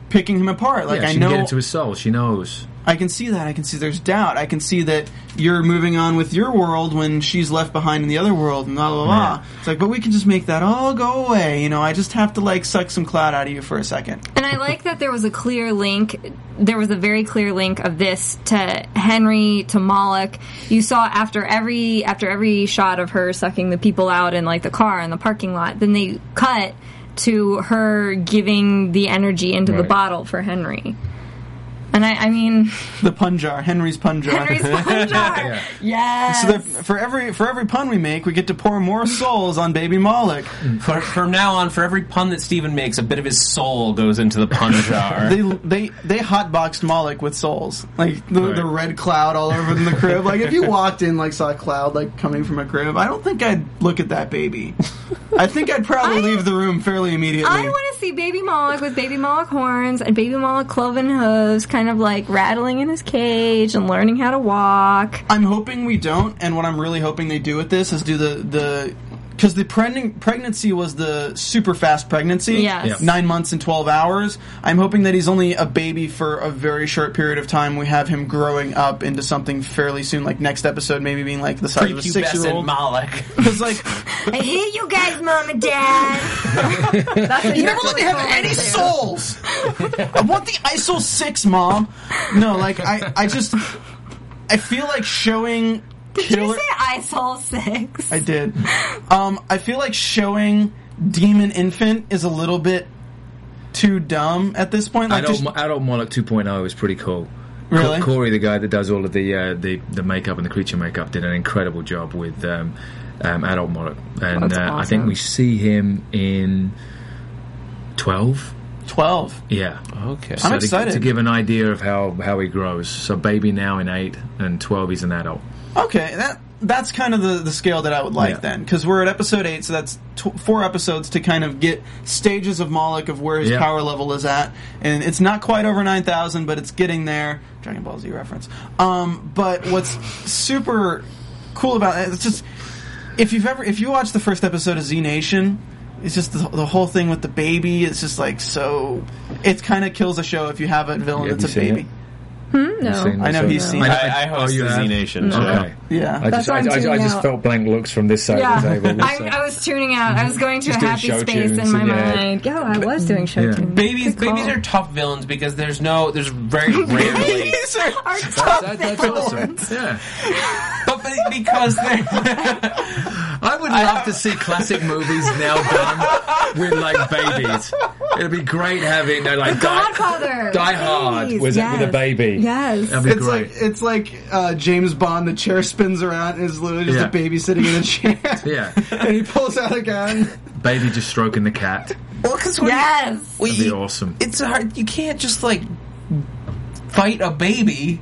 picking him apart. Like yeah, I know, can get into his soul. She knows. I can see that. I can see there's doubt. I can see that you're moving on with your world when she's left behind in the other world, and blah blah blah. It's like, but we can just make that all go away. You know, I just have to like suck some cloud out of you for a second. And I like that there was a clear link. There was a very clear link of this to Henry to Moloch. You saw after every after every shot of her sucking the people out in like the car in the parking lot. Then they cut to her giving the energy into the bottle for Henry. And I, I mean, The pun jar, Henry's pun jar. Henry's pun jar. Yeah. Yes. So that for every for every pun we make, we get to pour more souls on Baby Moloch. For, from now on, for every pun that Steven makes, a bit of his soul goes into the pun jar. They they they hotboxed Moloch with souls, like the, Right. the red cloud all over in the crib. Like if you walked in, like saw a cloud like coming from a crib, I don't think I'd look at that baby. I think I'd probably I- leave the room fairly immediately. I want to see Baby Moloch with Baby Moloch horns and Baby Moloch cloven hooves, kind of like rattling in his cage and learning how to walk. I'm hoping we don't, and what I'm really hoping they do with this is do the the because the preg- pregnancy was the super fast pregnancy, Yes. Yep. nine months and twelve hours. I'm hoping that he's only a baby for a very short period of time. We have him growing up into something fairly soon, like next episode, maybe being like the size of a six year Prepubescent old. Moloch. Because like I hate you guys, Mom and Dad. That's you never let me have any to. souls. I want the ISO six, mom. No, like I, I just, I feel like showing Did you say I saw six? I did. Um, I feel like showing Demon Infant is a little bit too dumb at this point. Like, Adult, just- Mo- Adult Moloch 2.0 is pretty cool. Really? Corey, the guy that does all of the uh, the the makeup and the creature makeup, did an incredible job with um, um, Adult Moloch, and That's uh, I think we see him in twelve. Twelve. Yeah, Okay. I'm So to- excited. to give an idea of how how he grows. So baby now in eight, and twelve he's an adult. Okay, that that's kind of the, the scale that I would like Yeah. then, because we're at episode eight, so that's tw- four episodes to kind of get stages of Moloch of where his Yeah. power level is at, and it's not quite over nine thousand, but it's getting there. Dragon Ball Z reference. Um, but what's super cool about it, it's just if you've ever if you watch the first episode of Z Nation. It's just the, the whole thing with the baby. It's just like so. It kind of kills a show if you have a villain Have that's a baby. it? Hmm? No. I know he's one? seen- I, I host Oh, you the Z? Nation. so- Okay. Yeah. I just, I, I'm I, I just felt blank looks from this side of the table. I. I was tuning out. I was going to Just a happy space in my and, yeah. mind. Yeah, I was doing show Yeah. tunes. Babies, babies are tough villains because there's no, there's very rarely, Are tough That- that's villains. Yeah. But because they're I would love to see classic movies now done with like babies. It'd be great having uh, like Die, Godfather. Die Hard Please, was it with a baby. Yes. That'd be It's great. like it's like uh, James Bond. The chair spins around and is literally just Yeah. a baby sitting in a chair. yeah, and he pulls out a gun. baby just stroking the cat. well, because Yes. That'd be awesome. it's hard. You can't just like fight a baby.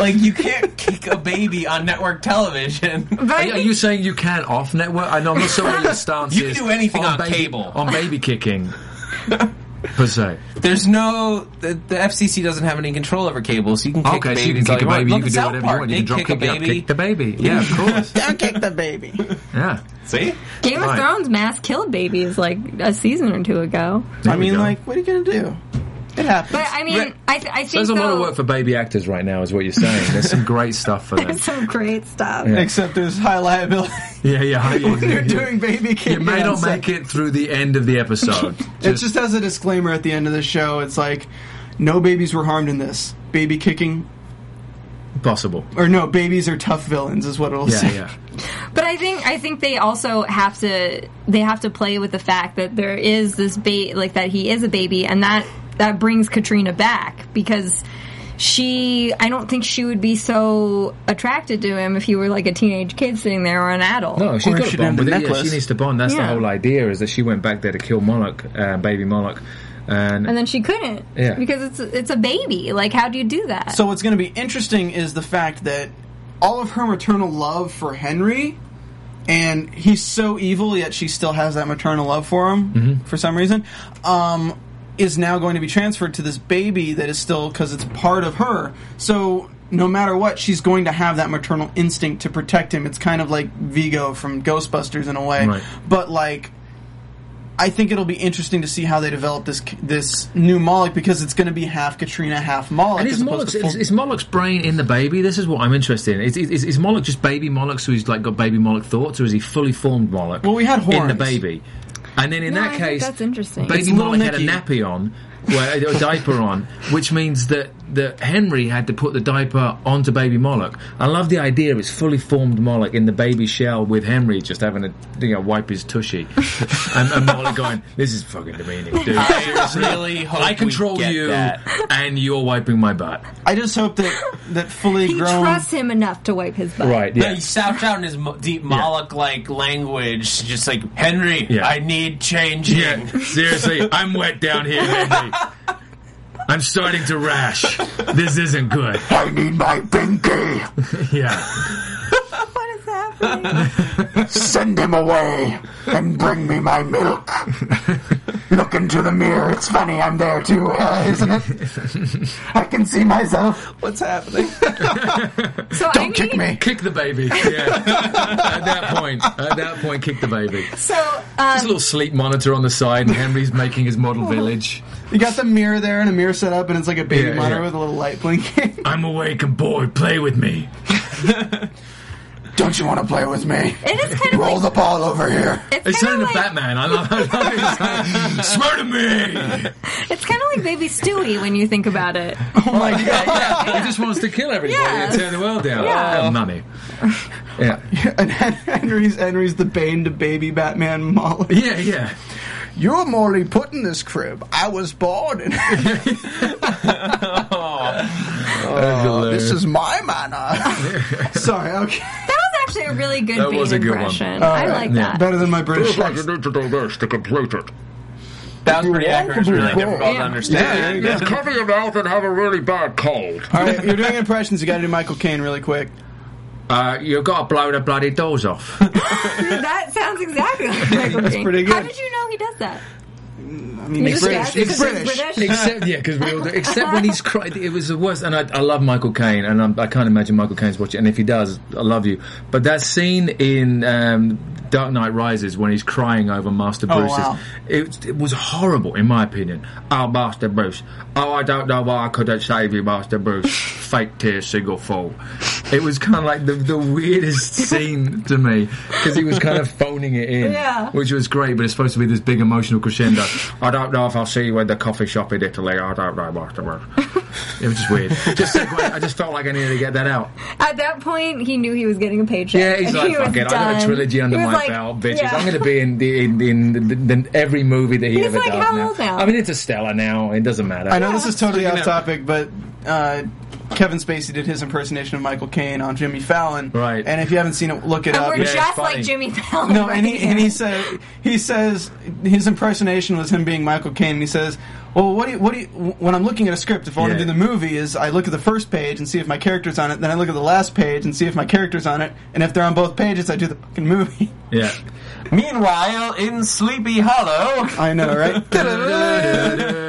Like you can't kick a baby on network television. But Are, you- are you saying you can off network? I know I'm not sure what your stance You can is. do anything on baby, cable. on baby kicking. per se. There's no the, the FCC doesn't have any control over cable, so you can kick Okay, so you can kick a baby. You can Look do at whatever South you want. You can drop kick, kick a it up, baby. kick the baby. Yeah, of course. Don't kick the baby. Yeah. See, Game of Right. Thrones mass killed babies like a season or two ago. There I mean, go. like, what are you gonna do? It happens. But I mean, Right. I, th- I think There's a lot of work for baby actors right now, is what you're saying. There's some great stuff for them. There's some great stuff. Yeah. Except there's high liability. Yeah, yeah. High, when you're doing baby kicking. You may not set. make it through the end of the episode. It just has a disclaimer at the end of the show. It's like, no babies were harmed in this. Baby kicking, possible. or no, babies are tough villains, is what it'll Yeah, say. yeah. But I think I think they also have to they have to play with the fact that there is this bait like that he is a baby and that that brings Katrina back because she I don't think she would be so attracted to him if he were like a teenage kid sitting there or an adult. No, she's Or got she to bond with the it. Yeah, she needs to bond. That's the whole idea. Is that she went back there to kill Moloch, uh, baby Moloch, and, And then she couldn't Yeah. because it's it's a baby. Like how do you do that? So what's going to be interesting is the fact that all of her maternal love for Henry, and he's so evil, yet she still has that maternal love for him Mm-hmm. for some reason, um, is now going to be transferred to this baby that is still because it's part of her. So no matter what, she's going to have that maternal instinct to protect him. It's kind of like Vigo from Ghostbusters in a way, Right. but like. I think it'll be interesting to see how they develop this this new Moloch because it's going to be half Katrina, half Moloch. And is Moloch's, full- is, is Moloch's brain in the baby? This is what I'm interested in. Is, is, is Moloch just baby Moloch, so he's like got baby Moloch thoughts, or is he fully formed Moloch? Well, we had in the baby, and then in No, that I case, that's interesting. It's Baby little Moloch had a nappy on, well, a diaper on, which means that that Henry had to put the diaper onto baby Moloch. I love the idea of it's fully formed Moloch in the baby shell with Henry just having to you know wipe his tushy, and, and Moloch going, "This is fucking demeaning, dude." I really hope I we control get you, that. and you're wiping my butt. I just hope that that fully he grown. trusts him enough to wipe his butt. Right? Yeah. Yeah. he shouts out in his mo- deep Moloch-like language, just like Henry, Yeah. I need changing. Yeah, seriously, I'm wet down here, Henry. I'm starting to rash. This isn't good. I need my pinky. Yeah. What is happening? Send him away and bring me my milk. Look into the mirror. It's funny, I'm there too, uh, isn't it? I can see myself. What's happening? So Don't kick need- me. Kick the baby. Yeah. at that point, at that point, kick the baby. So There's a um, little sleep monitor on the side, and Henry's making his model village. You got the mirror there and a mirror set up, and it's like a baby Yeah, monitor yeah. with a little light blinking. I'm awake and bored. Play with me. Don't you want to play with me? it is kind of Roll like the ball over here. it's It's kind turning of to like Batman. I love, I love it. It's Swear to me. it's kind of like Baby Stewie when you think about it. oh my oh, god! Yeah, he just wants to kill everybody Yes. and tear the world down. Yeah. Oh, money. Yeah. And Henry's Henry's the Bane to baby Batman Molly. Yeah, yeah. You're Morley put in this crib. I was born in. Oh, this is my manner. Sorry. Okay. That was actually a really good That Bane was a good one. impression. I like Yeah. that. Better than my British. need to do this to complete it. That was pretty accurate. It's really difficult to understand. Yeah. understand. Yeah, Cover your mouth and have a really bad cold. All right, you're doing impressions. You got to do Michael Caine really quick. Uh, you've got to blow the bloody doors off. that sounds exactly like Michael Caine. pretty good. How did you know he does that? I mean, You he's just British. He's he's British. British? Except, yeah, because we all do. Except when he's cried, it was the worst. And I, I love Michael Caine, and I'm, I can't imagine Michael Caine's watching. And if he does, I love you. But that scene in um, Dark Knight Rises when he's crying over Master Oh, Bruce's. wow. It, it was horrible, in my opinion. Oh, Master Bruce. Oh, I don't know why I couldn't save you, Master Bruce. Fake tear, single fall. It was kind of like the, the weirdest scene to me because he was kind of phoning it in, Yeah. which was great. But it's supposed to be this big emotional crescendo. I don't know if I'll see you in the coffee shop in Italy. I don't know, Master Bruce. it was just weird. Just. I just felt like I needed to get that out. At that point, he knew he was getting a paycheck. Yeah, he's like, he fuck it, I got a trilogy under my like, belt, bitches. yeah. I'm going to be in the in, in the, the, every movie that he He's ever like, does how now. old now? I mean, Interstellar now. It doesn't matter. I know this is totally off topic, but uh, Kevin Spacey did his impersonation of Michael Caine on Jimmy Fallon. Right. And if you haven't seen it, look it And up. we're Yeah, it's just like Jimmy Fallon. No, right and he here. and he said he says his impersonation was him being Michael Caine. And he says, "Well, what do you, what do you, when I'm looking at a script, if I want Yeah. to do the movie, is I look at the first page and see if my character's on it. Then I look at the last page and see if my character's on it. And if they're on both pages, I do the fucking movie. yeah. Meanwhile, in Sleepy Hollow, I know, right?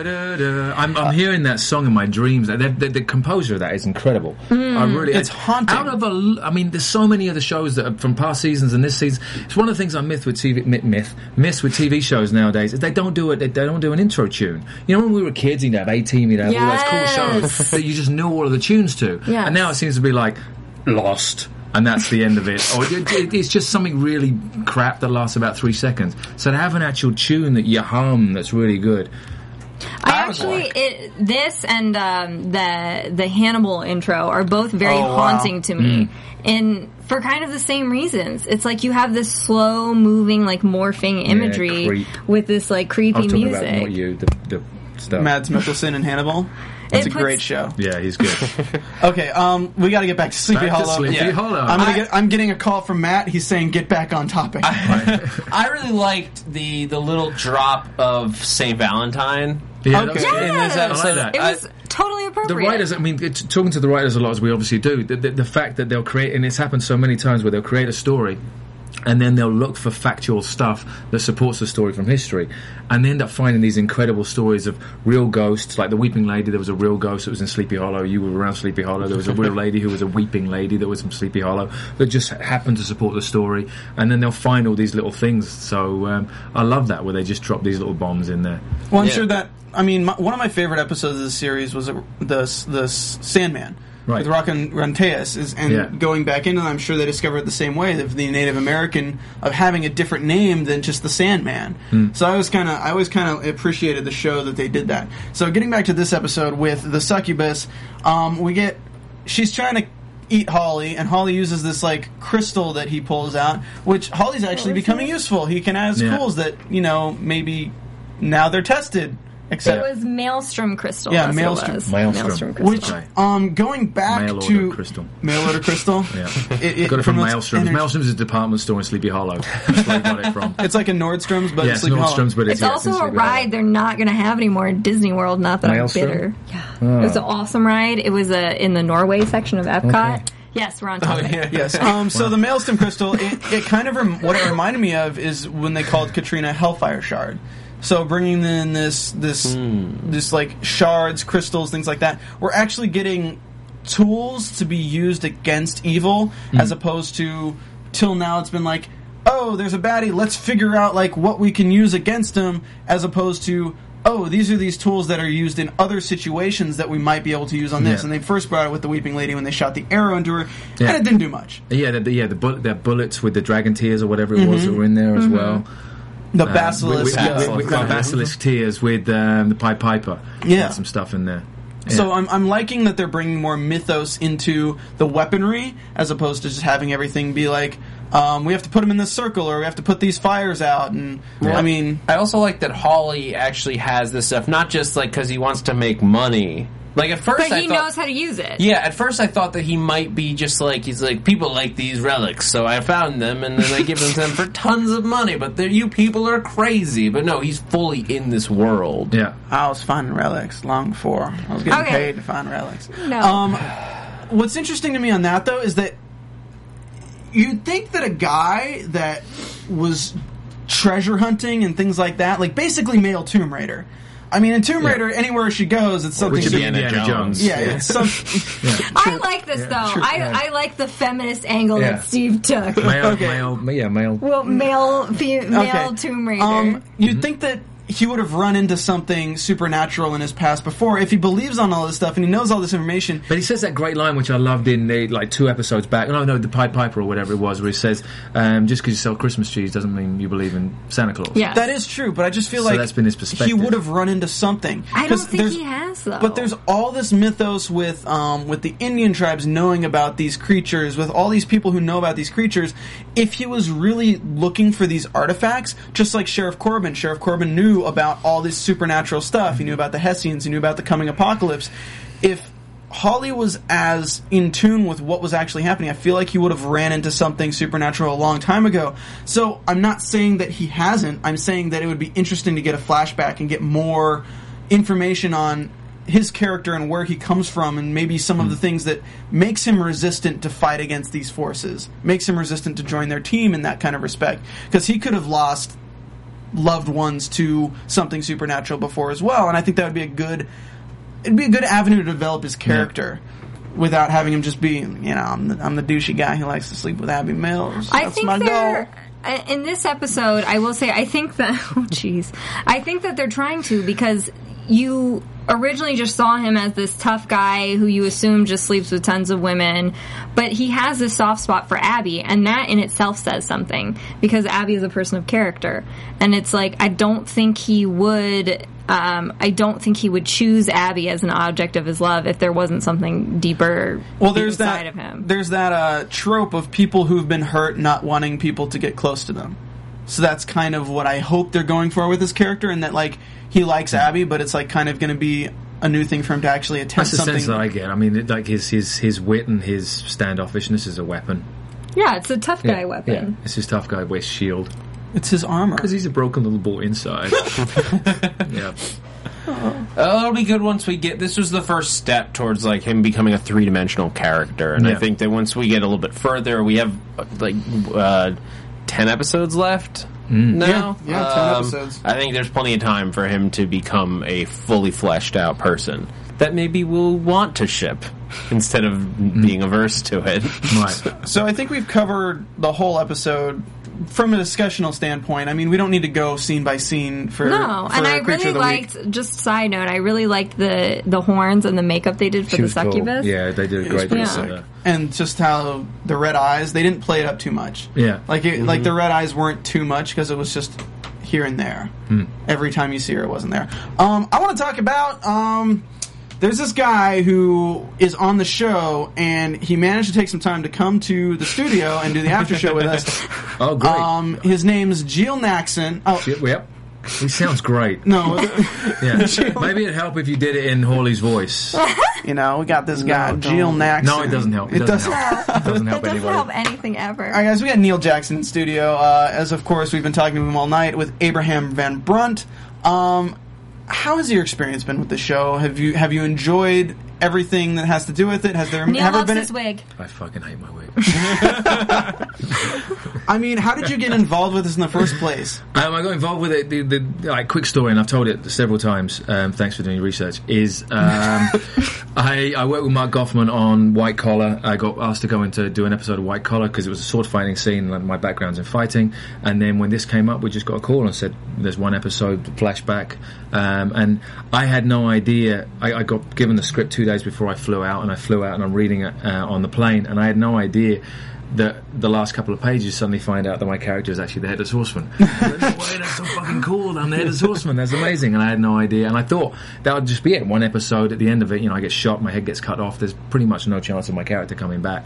I'm, I'm hearing that song in my dreams. The, the, the composer of that is incredible. Hmm. I really, It's haunting. Out of a, l- I mean, there's so many other shows that are from past seasons and this season. It's one of the things I myth with TV, myth, myth miss with TV shows nowadays is they don't do it. They, they don't do an intro tune. You know, when we were kids, you'd have A Team, you'd have all those cool Yes. shows that you just knew all of the tunes to. Yes. And now it seems to be like Lost. And that's the end of it. Or it, it, it's just something really crap that lasts about three seconds. So to have an actual tune that you hum that's really good, I I actually like- it, this and um, the the Hannibal intro are both very Oh, wow. haunting to me, and for kind of the same reasons. It's like you have this slow moving, like morphing imagery creep. with this like I creepy was talking music. about not you, the, the stuff. Mads Mikkelsen and Hannibal. It's It a puts- great show. Yeah, he's good. Okay, um, we got to get back to Sleepy Back to Hollow. Sleepy Yeah. Hollow. I'm gonna I- get. I'm getting a call from Matt. He's saying get back on topic. I really liked the the little drop of Saint Valentine. yeah, Okay. that was good. In this Yes! episode, I like that. It was totally appropriate. the appropriate. writers, I mean, it's, talking to the writers a lot as we obviously do. The, the, the fact that they'll create, and it's happened so many times where they'll create a story, and then they'll look for factual stuff that supports the story from history, and they end up finding these incredible stories of real ghosts, like the Weeping Lady. There was a real ghost that was in Sleepy Hollow. You were around Sleepy Hollow. There was a real lady who was a weeping lady that was from Sleepy Hollow that just happened to support the story, and then they'll find all these little things. So um, I love that where they just drop these little bombs in there. Well, I'm Yeah. sure that. I mean, my, one of my favorite episodes of the series was uh, the the Sandman Right. with Rocken Ranteus, is and Yeah. going back into. them, I'm sure they discovered the same way of the Native American of having a different name than just the Sandman. Hmm. So I was kind of I always kind of appreciated the show that they did that. So getting back to this episode with the succubus, um, we get she's trying to. Eat Hawley, and Hawley uses this like crystal that he pulls out, which Hawley's actually becoming useful. He can have Yeah. tools that you know maybe now they're tested. Except, It was Maelstrom Crystal. Yeah, that's what it Maelstrom. was. Maelstrom. Crystal. which Right. um going back Mail order to crystal. mail order crystal. Yeah. It, it got it from promotes Maelstrom's. energy. Maelstrom's is a department store in Sleepy Hollow. That's where I got it from. It's like a Nordstrom's, but yeah, in it's Sleepy Nordstrom's, but it's, It's yeah, also in a Sleepy ride Hollow. they're not going to have anymore in Disney World. Not that Maelstrom? I'm bitter. Yeah, it was an awesome ride. It was uh, in the Norway section of Epcot. Okay. Yes, we're on topic. Yes. Um, so the Maelstrom crystal, it, it kind of rem- what it reminded me of is when they called Katrina Hellfire Shard. So bringing in this this hmm. this like shards, crystals, things like that. We're actually getting tools to be used against evil, hmm. as opposed to till now it's been like, oh, there's a baddie, let's figure out like what we can use against him, as opposed to. Oh, these are these tools that are used in other situations that we might be able to use on this. Yeah. And they first brought it with the Weeping Lady when they shot the arrow into her, Yeah. and it didn't do much. Yeah, the, the- yeah, the, the bullets with the dragon tears or whatever it was mm-hmm. that were in there as mm-hmm. well. The Um, basilisk. with, yeah. with, with, with basilisk tears with um, the Pied Piper. Yeah. Some stuff in there. Yeah. So I'm, I'm liking that they're bringing more mythos into the weaponry as opposed to just having everything be like, um, we have to put them in this circle or we have to put these fires out. And Yeah. I mean, I also like that Hawley actually has this stuff, not just like because he wants to make money. Like at first, But I he thought, knows how to use it. Yeah, at first I thought that he might be just like he's like people like these relics, so I found them and then I give them to them for tons of money. But they're- you people are crazy. But no, he's fully in this world. yeah. I was finding relics long before I was getting Okay. paid to find relics. No. Um, what's interesting to me on that though is that you'd think that a guy that was treasure hunting and things like that, like basically male Tomb Raider, I mean, in Tomb Raider, anywhere she goes, it's something. Which would be Indiana Indiana Jones. Jones. yeah, it's some. I like this though. I. I like the feminist angle Yeah. that Steve took. Male, Okay. male, yeah, male. well, male, fe- male Okay. Tomb Raider. Um, you'd think that he would have run into something supernatural in his past before if he believes on all this stuff and he knows all this information. But he says that great line, which I loved in the, like two episodes back. No, no, the Pied Piper or whatever it was, where he says, um, "Just because you sell Christmas trees doesn't mean you believe in Santa Claus." yeah, That is true, but I just feel So like that's been his perspective. he would have run into something. I don't 'Cause think he has though. But there's all this mythos with um, with the Indian tribes knowing about these creatures, with all these people who know about these creatures. If he was really looking for these artifacts, just like Sheriff Corbin, Sheriff Corbin knew about all this supernatural stuff. He knew about the Hessians. He knew about the coming apocalypse. If Hawley was as in tune with what was actually happening. I feel like he would have ran into something supernatural a long time ago. So I'm not saying that he hasn't. I'm saying that it would be interesting to get a flashback and get more information on his character and where he comes from and maybe some of the hmm. things that makes him resistant to fight against these forces makes him resistant to join their team in that kind of respect because he could have lost loved ones to something supernatural before as well. And i think that would be a good it'd be a good avenue to develop his character without having him just be you know i'm the, I'm the douchey guy who likes to sleep with abbie mills. I that's think my they're goal. In this episode. I will say, I think that oh jeez, I think that they're trying to because you originally just saw him as this tough guy who you assume just sleeps with tons of women, but he has this soft spot for Abbie, and that in itself says something because Abbie is a person of character, and it's like I don't think he would. Um, I don't think he would choose Abbie as an object of his love if there wasn't something deeper well there's inside that of him. there's that uh, trope of people who've been hurt not wanting people to get close to them so that's kind of what i hope they're going for with this character and that like he likes abbie but it's like kind of going to be a new thing for him to actually attempt That's the something sense that I get. I mean, like his his his wit and his standoffishness is a weapon. yeah, it's a tough guy yeah, weapon. Yeah, it's his tough guy wears shield it's his armor because he's a broken little boy inside. yeah, Oh, it'll be good once we get. This was the first step towards like him becoming a three dimensional character, and I Yeah. think that once we get a little bit further, we have uh, like uh, ten episodes left. Mm. Now, Yeah, yeah, um, 10 episodes. I think there's plenty of time for him to become a fully fleshed out person that maybe we'll want to ship instead of mm. being averse to it. right. So I think we've covered the whole episode from a discussional standpoint. I mean, we don't need to go scene by scene for No, for and I really of the Week. liked. Just side note, I really liked the the horns and the makeup they did for She the was cool. succubus. Yeah, they did a great job. sick. with that. and just how the red eyes they didn't play it up too much. Yeah. like it, Mm-hmm. like the red eyes weren't too much because it was just here and there. Hmm. Every time you see her, it wasn't there. Um, I want to talk about. Um, there's this guy who is on the show, and he managed to take some time to come to the studio and do the after show with us. Oh, great. Um, his name's Gil Naxon. Oh, yep. yep. He sounds great. no, Yeah. Maybe it'd help if you did it in Hawley's voice. you know, we got this guy, No, Gil. Naxon. No, it doesn't help. It, doesn't, help. It doesn't That help doesn't anybody. help anything ever. All right, guys, we got Neil Jackson in studio. Uh, as of course, we've been talking to him all night with Abraham Van Brunt. Um, how has your experience been with the show? Have you have you enjoyed everything that has to do with it? Has there Neil ever loves been? his wig. I fucking hate my wig. I mean, how did you get involved with this in the first place? Um, I got involved with it. The, the like quick story, and I've told it several times. Um, thanks for doing your research. Is um, I, I worked with Mark Goffman on White Collar. I got asked to go in to do an episode of White Collar because it was a sword fighting scene. And my background's in fighting. And then when this came up, we just got a call and said there's one episode flashback. Um, and I had no idea. I, I got given the script two days before I flew out, and I flew out and I'm reading it uh, on the plane, and I had no idea that the last couple of pages suddenly find out that my character is actually the headless horseman. I like, no way, that's so fucking cool. I'm the headless horseman. That's amazing. And I had no idea. And I thought that would just be it. One episode at the end of it, you know, I get shot, my head gets cut off. There's pretty much no chance of my character coming back.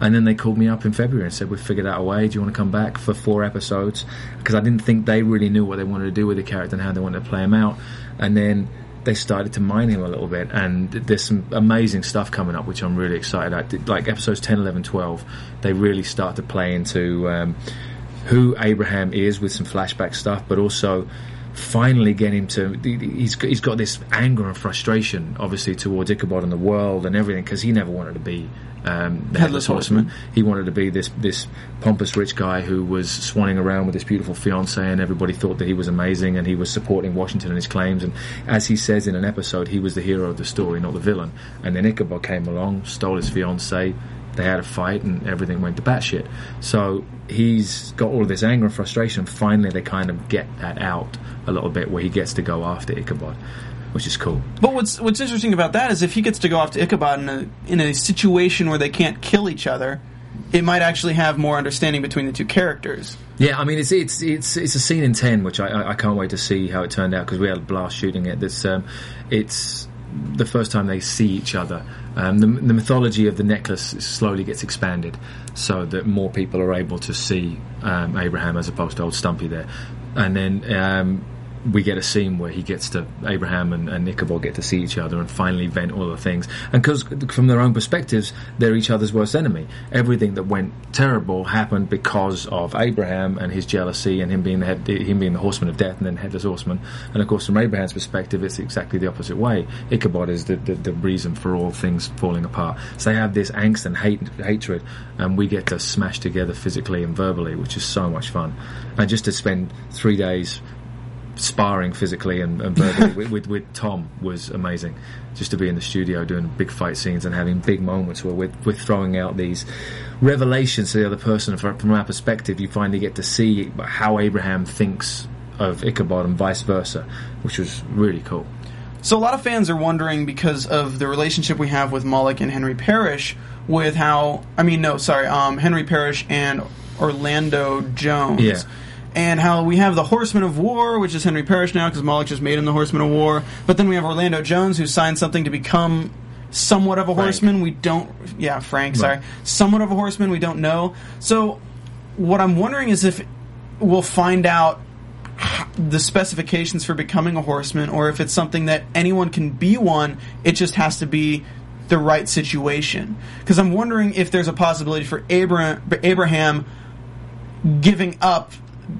And then they called me up in February and said, we've figured out a way. Do you want to come back for four episodes? Because I didn't think they really knew what they wanted to do with the character and how they wanted to play him out. And then they started to mine him a little bit and there's some amazing stuff coming up which I'm really excited at. Like episodes 10 11 12 they really start to play into um, who Abraham is with some flashback stuff, but also finally get him to he's he's got this anger and frustration obviously towards Ichabod and the world and everything because he never wanted to be um, the headless, horseman. He wanted to be this this pompous rich guy who was swanning around with this beautiful fiance, and everybody thought that he was amazing, and he was supporting Washington and his claims. And as he says in an episode, he was the hero of the story, not the villain. And then Ichabod came along, stole his fiance. They had a fight, and everything went to batshit. So he's got all of this anger and frustration. Finally, they kind of get that out a little bit, where he gets to go after Ichabod, which is cool. But what's what's interesting about that is if he gets to go off to Ichabod in a in a situation where they can't kill each other, it might actually have more understanding between the two characters. Yeah, I mean it's it's it's it's a scene in ten, which I I, I can't wait to see how it turned out because we had a blast shooting it. This um, it's the first time they see each other. Um, the, the mythology of the necklace slowly gets expanded, so that more people are able to see um, Abraham as opposed to old Stumpy there, and then. Um, we get a scene where he gets to Abraham and, and Ichabod get to see each other and finally vent all the things. And because from their own perspectives, they're each other's worst enemy. Everything that went terrible happened because of Abraham and his jealousy and him being the head, him being the horseman of death and then headless horseman. And of course, from Abraham's perspective, it's exactly the opposite way. Ichabod is the, the, the reason for all things falling apart. So they have this angst and hate, hatred, and we get to smash together physically and verbally, which is so much fun. And just to spend three days sparring physically and, and verbally with, with, with Tom was amazing. Just to be in the studio doing big fight scenes and having big moments where we're, we're throwing out these revelations to the other person. From, from our perspective, you finally get to see how Abraham thinks of Ichabod and vice versa, which was really cool. So a lot of fans are wondering because of the relationship we have with Moloch and Henry Parrish, with how I mean no, sorry, um, Henry Parrish and Orlando Jones. Yeah. And how we have the Horseman of War, which is Henry Parrish now, because Moloch just made him the Horseman of War. But then we have Orlando Jones, who signed something to become somewhat of a horseman. We don't, yeah, Frank, sorry, somewhat of a horseman. We don't know. So, what I'm wondering is if we'll find out the specifications for becoming a horseman, or if it's something that anyone can be one. It just has to be the right situation. Because I'm wondering if there's a possibility for Abraham, Abraham giving up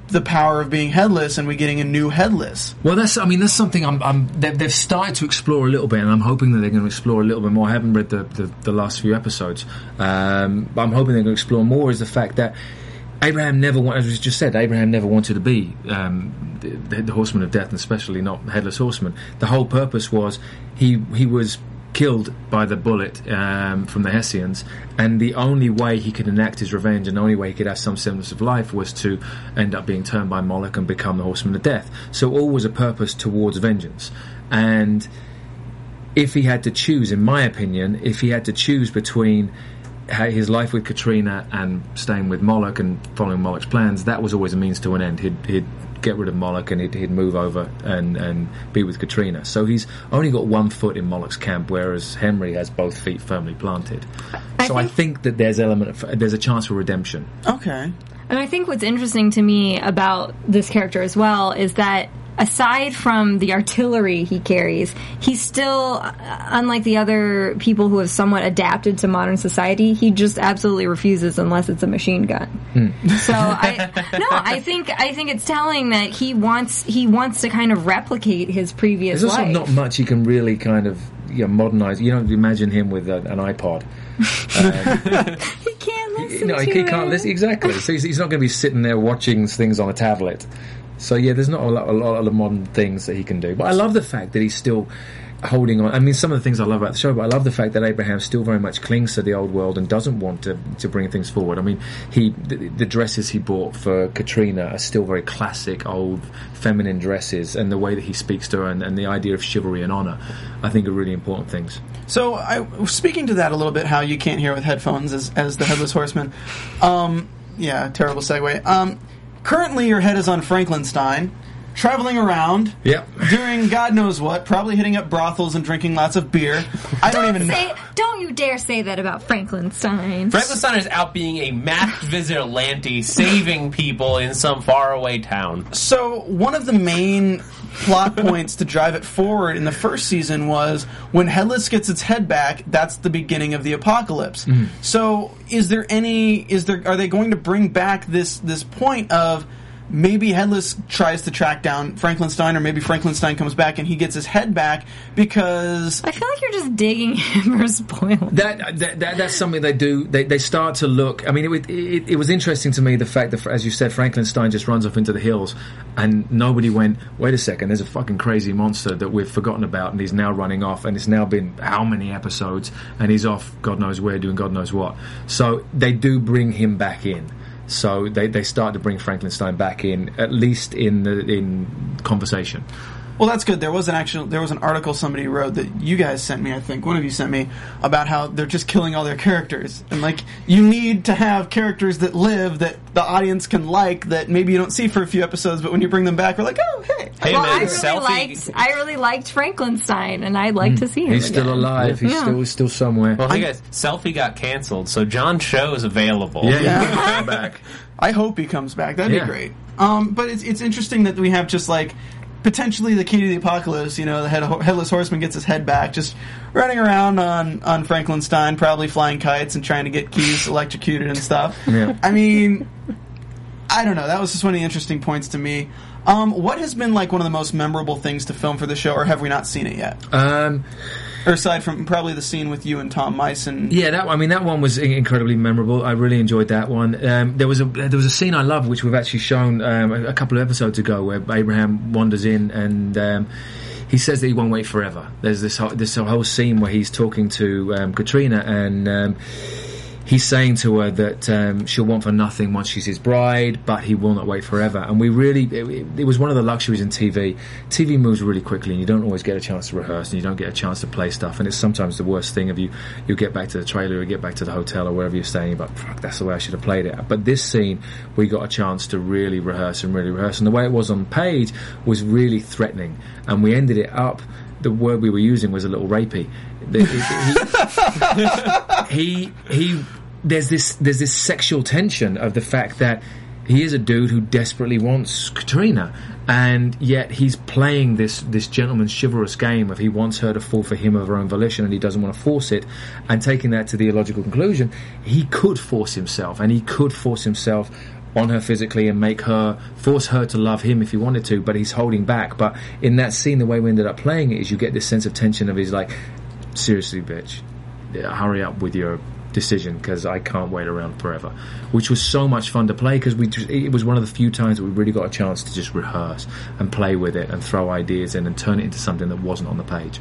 the power of being headless and we getting a new headless. Well, that's I mean that's something I'm, I'm they've, started to explore a little bit, and I'm hoping that they're going to explore a little bit more. I haven't read the the, the last few episodes, um, but I'm hoping they're going to explore more. Is the fact that Abraham never, as we just said, Abraham never wanted to be um, the, the horseman of death, and especially not headless horseman. The whole purpose was he he was killed by the bullet um, from the Hessians, and the only way he could enact his revenge, and the only way he could have some semblance of life, was to end up being turned by Moloch and become the horseman of death. So all was a purpose towards vengeance, and if he had to choose, in my opinion, if he had to choose between his life with Katrina and staying with Moloch and following Moloch's plans, that was always a means to an end. He'd, he'd get rid of Moloch and he'd, he'd move over and, and be with Katrina. So he's only got one foot in Moloch's camp, whereas Henry has both feet firmly planted. I so I think- think that there's element of, there's a chance for redemption. Okay. And I think what's interesting to me about this character as well is that aside from the artillery he carries, he's still, uh, unlike the other people who have somewhat adapted to modern society, he just absolutely refuses unless it's a machine gun. So I, no, I think I think it's telling that he wants he wants to kind of replicate his previous There's also life. not much he can really kind of you know, modernize. You don't imagine him with a, an iPod. he can't listen No, to he, he can't listen exactly. So he's, he's not going to be sitting there watching things on a tablet. So yeah, there's not a lot, a lot of modern things that he can do. But I love the fact that he's still holding on. I mean, some of the things I love about the show, but I love the fact that Abraham still very much clings to the old world and doesn't want to to bring things forward. I mean, he the, the dresses he bought for Katrina are still very classic, old, feminine dresses, and the way that he speaks to her and, and the idea of chivalry and honor, I think are really important things. So, I, speaking to that a little bit, how you can't hear with headphones as, as the headless horseman. Um, yeah, terrible segue. Um, currently, your head is on Franklinstein. Traveling around, Yep. doing God knows what, probably hitting up brothels and drinking lots of beer. I don't, Don't even say, know. don't you dare say that about Frankenstein. Frankenstein is out being a masked vigilante, saving people in some faraway town. So one of the main plot points to drive it forward in the first season was when Headless gets its head back. That's the beginning of the apocalypse. Mm-hmm. So is there any? Is there? Are they going to bring back this this point of? Maybe Headless tries to track down Frankenstein, or maybe Frankenstein comes back and he gets his head back because I feel like you're just digging him for spoilers. That, that, that that's something they do. They, they start to look. I mean, it, it, it was interesting to me the fact that, as you said, Frankenstein just runs off into the hills, and nobody went. Wait a second, there's a fucking crazy monster that we've forgotten about, and he's now running off, and it's now been how many episodes, and he's off, God knows where, doing God knows what. So they do bring him back in. So they, they start to bring Frankenstein back in, at least in the in conversation. Well, that's good. There was an actual there was an article somebody wrote that you guys sent me. I think one of you sent me about how they're just killing all their characters, and like you need to have characters that live that the audience can like that maybe you don't see for a few episodes, but when you bring them back, we're like, oh hey, Hey well, man, I really selfie. liked I really liked Frankenstein, and I'd like to see him. He's still alive. He's Yeah. still still somewhere. Well, hey guys, selfie got canceled, so John Cho is available. yeah, yeah. he can come back. I hope he comes back. That'd Yeah. be great. Um, but it's it's interesting that we have just like potentially the key to the apocalypse. You know, the head, headless horseman gets his head back, just running around on on Franklinstein, probably flying kites and trying to get keys electrocuted and stuff. Yeah. I mean, I don't know. That was just one of the interesting points to me. Um, what has been like one of the most memorable things to film for the show, or have we not seen it yet? Um, Or aside from probably the scene with you and Tom Mison. Yeah, that I mean that one was incredibly memorable. I really enjoyed that one. Um, there was a there was a scene I love which we've actually shown um, a, a couple of episodes ago where Abraham wanders in and. Um, he says that he won't wait forever. There's this whole, this whole scene where he's talking to um, Katrina and um, he's saying to her that um, she'll want for nothing once she's his bride, but he will not wait forever. And we really, it, it was one of the luxuries in TV. TV moves really quickly, and you don't always get a chance to rehearse, and you don't get a chance to play stuff. And it's sometimes the worst thing of you. You get back to the trailer, or get back to the hotel, or wherever you're staying. But fuck, that's the way I should have played it. But this scene, we got a chance to really rehearse and really rehearse. And the way it was on page was really threatening, and we ended it up. The word we were using was a little rapey. He- he he there's this there's this sexual tension of the fact that he is a dude who desperately wants Katrina and yet he's playing this this gentleman's chivalrous game of he wants her to fall for him of her own volition and he doesn't want to force it and taking that to the illogical conclusion he could force himself and he could force himself on her physically and make her force her to love him if he wanted to but he's holding back. But in that scene the way we ended up playing it is you get this sense of tension of he's like seriously bitch hurry up with your decision because I can't wait around forever. Which was so much fun to play because we just, it was one of the few times that we really got a chance to just rehearse and play with it and throw ideas in and turn it into something that wasn't on the page.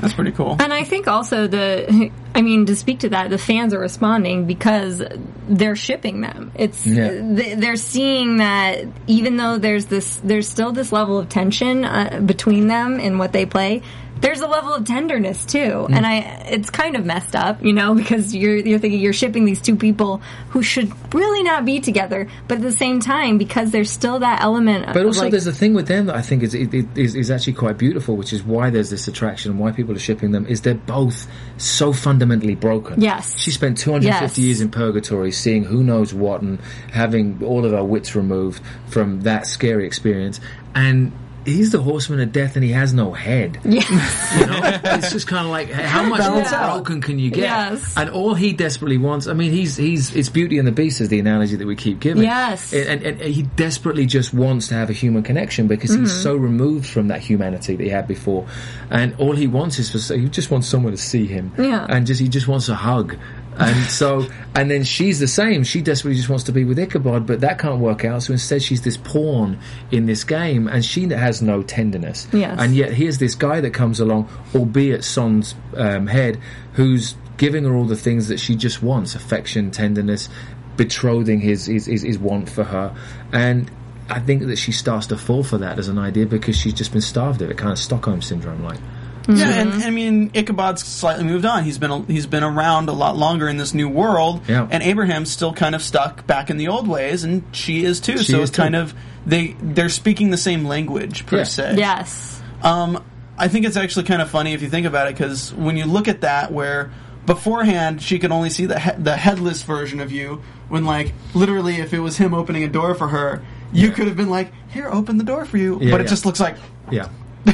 That's pretty cool. And I think also the, I mean, to speak to that, the fans are responding because they're shipping them. It's yeah. they're seeing that even though there's this, there's still this level of tension uh, between them in what they play. There's a level of tenderness too, mm. and I it's kind of messed up, you know, because you're you're thinking you're shipping these two people who should really not be together, but at the same time, because there's still that element. Of But also, like, there's a thing with them that I think is, is, is is actually quite beautiful, which is why there's this attraction and why people are shipping them. Is they're both so fundamentally broken. Yes. she spent 250 Yes. years in purgatory, seeing who knows what, and having all of her wits removed from that scary experience, and. He's the horseman of death, and he has no head. yes. You know, it's just kind of like how much more broken can you get? Yes. And all he desperately wants, I mean, he's he's it's Beauty and the Beast is the analogy that we keep giving. Yes. and, and, and he desperately just wants to have a human connection because he's Mm-hmm. so removed from that humanity that he had before, and all he wants is for he just wants someone to see him. Yeah. and just he just wants a hug. And so, and then she's the same. She desperately just wants to be with Ichabod, but that can't work out. So instead, she's this pawn in this game, and she has no tenderness. Yes. And yet here's this guy that comes along, albeit Son's um, head, who's giving her all the things that she just wants: affection, tenderness, betrothing his his, his, his want for her, and. I think that she starts to fall for that as an idea because she's just been starved of it, kind of Stockholm syndrome, like. Yeah, and I mean Ichabod's slightly moved on. He's been a, he's been around a lot longer in this new world, Yeah. and Abraham's still kind of stuck back in the old ways, and she is too. She so is it's kind of they they're speaking the same language per Yeah. se. Yes. Um, I think it's actually kind of funny if you think about it, because when you look at that, where beforehand she could only see the he- the headless version of you, when like literally if it was him opening a door for her, you could have been like, "Here, open the door for you," Yeah, but it yeah. just looks like Yeah,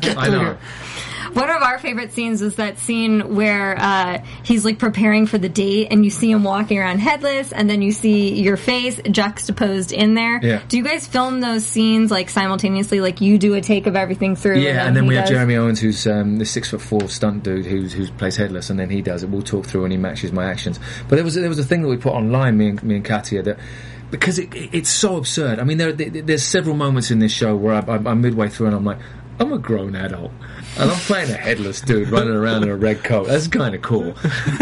get I know. here. One of our favorite scenes is that scene where uh, he's like preparing for the date, and you see him walking around headless, and then you see your face juxtaposed in there. Yeah. Do you guys film those scenes like simultaneously? Like you do a take of everything through. yeah, and then he we have does? Jeremy Owens, who's um, the six foot four stunt dude who's who plays headless, and then he does it. We'll talk through, and he matches my actions. But there was there was a thing that we put online, me and me and Katia, that because it, it, it's so absurd. I mean, there, there there's several moments in this show where I, I, I'm midway through, and I'm like. I'm a grown adult, and I'm playing a headless dude running around in a red coat. That's kind of cool,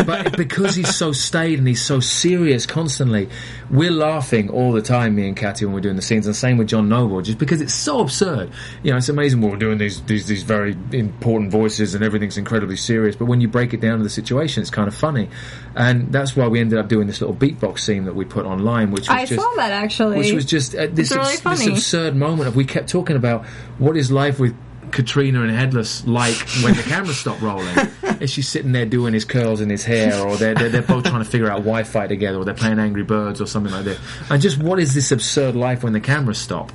but because he's so staid and he's so serious constantly, we're laughing all the time. Me and Katia when we're doing the scenes, and same with John Noble, just because it's so absurd. You know, it's amazing we're doing these these these very important voices and everything's incredibly serious. But when you break it down to the situation, it's kind of funny, and that's why we ended up doing this little beatbox scene that we put online, which was I just saw that actually. which was just uh, this, really abs- this funny. absurd moment of we kept talking about what is life with Katrina and Headless like when the cameras stop rolling. Is she sitting there doing his curls in his hair, or they're, they're, they're both trying to figure out Wi-Fi together, or they're playing Angry Birds or something like that. And just what is this absurd life when the cameras stop?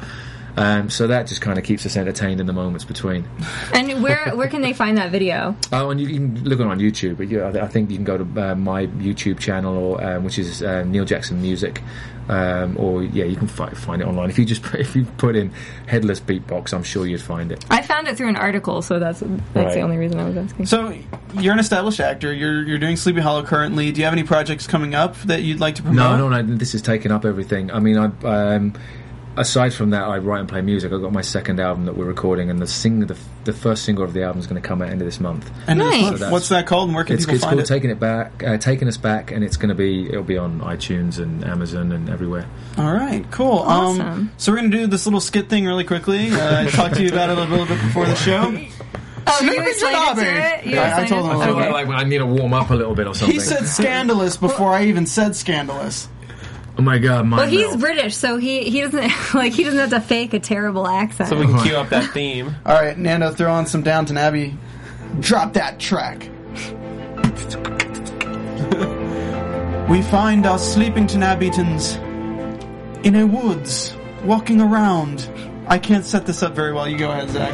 Um, so that just kind of keeps us entertained in the moments between. and where where can they find that video? Oh, and you can look it on YouTube. But yeah, I I think you can go to uh, my YouTube channel, or um, which is uh, Neil Jackson Music, um, or yeah, you can fi- find it online. If you just if you put in headless beatbox, I'm sure you'd find it. I found it through an article, so that's that's Right. the only reason I was asking. So you're an established actor. You're you're doing Sleepy Hollow currently. Do you have any projects coming up that you'd like to promote? No, no, no. This has taken up everything. I mean, I. Um, Aside from that, I write and play music. I've got my second album that we're recording, and the sing the, the first single of the album is going to come out end of this month. And Nice. what's- So what's that called? And where can It's, people it's find called it? "Taking It Back," uh, "Taking Us Back," and it's going to be it'll be on iTunes and Amazon and everywhere. All right, cool. Awesome. Um, so we're gonna do this little skit thing really quickly. Uh, I talked to you about it a little bit before the show. Oh, you Sleepy explained it to it? You I- I told him I feel Okay. like I need to warm up a little bit or something. He said scandalous before I even said scandalous. "Oh my god, my Well, he's mouth." British, so he he doesn't like he doesn't have to fake a terrible accent. So we can cue up that theme. All right, Nando, throw on some Downton Abbey. Drop that track. we find our Sleepington Abbeygtons in a woods, walking around. I can't set this up very well. You go ahead, Zach.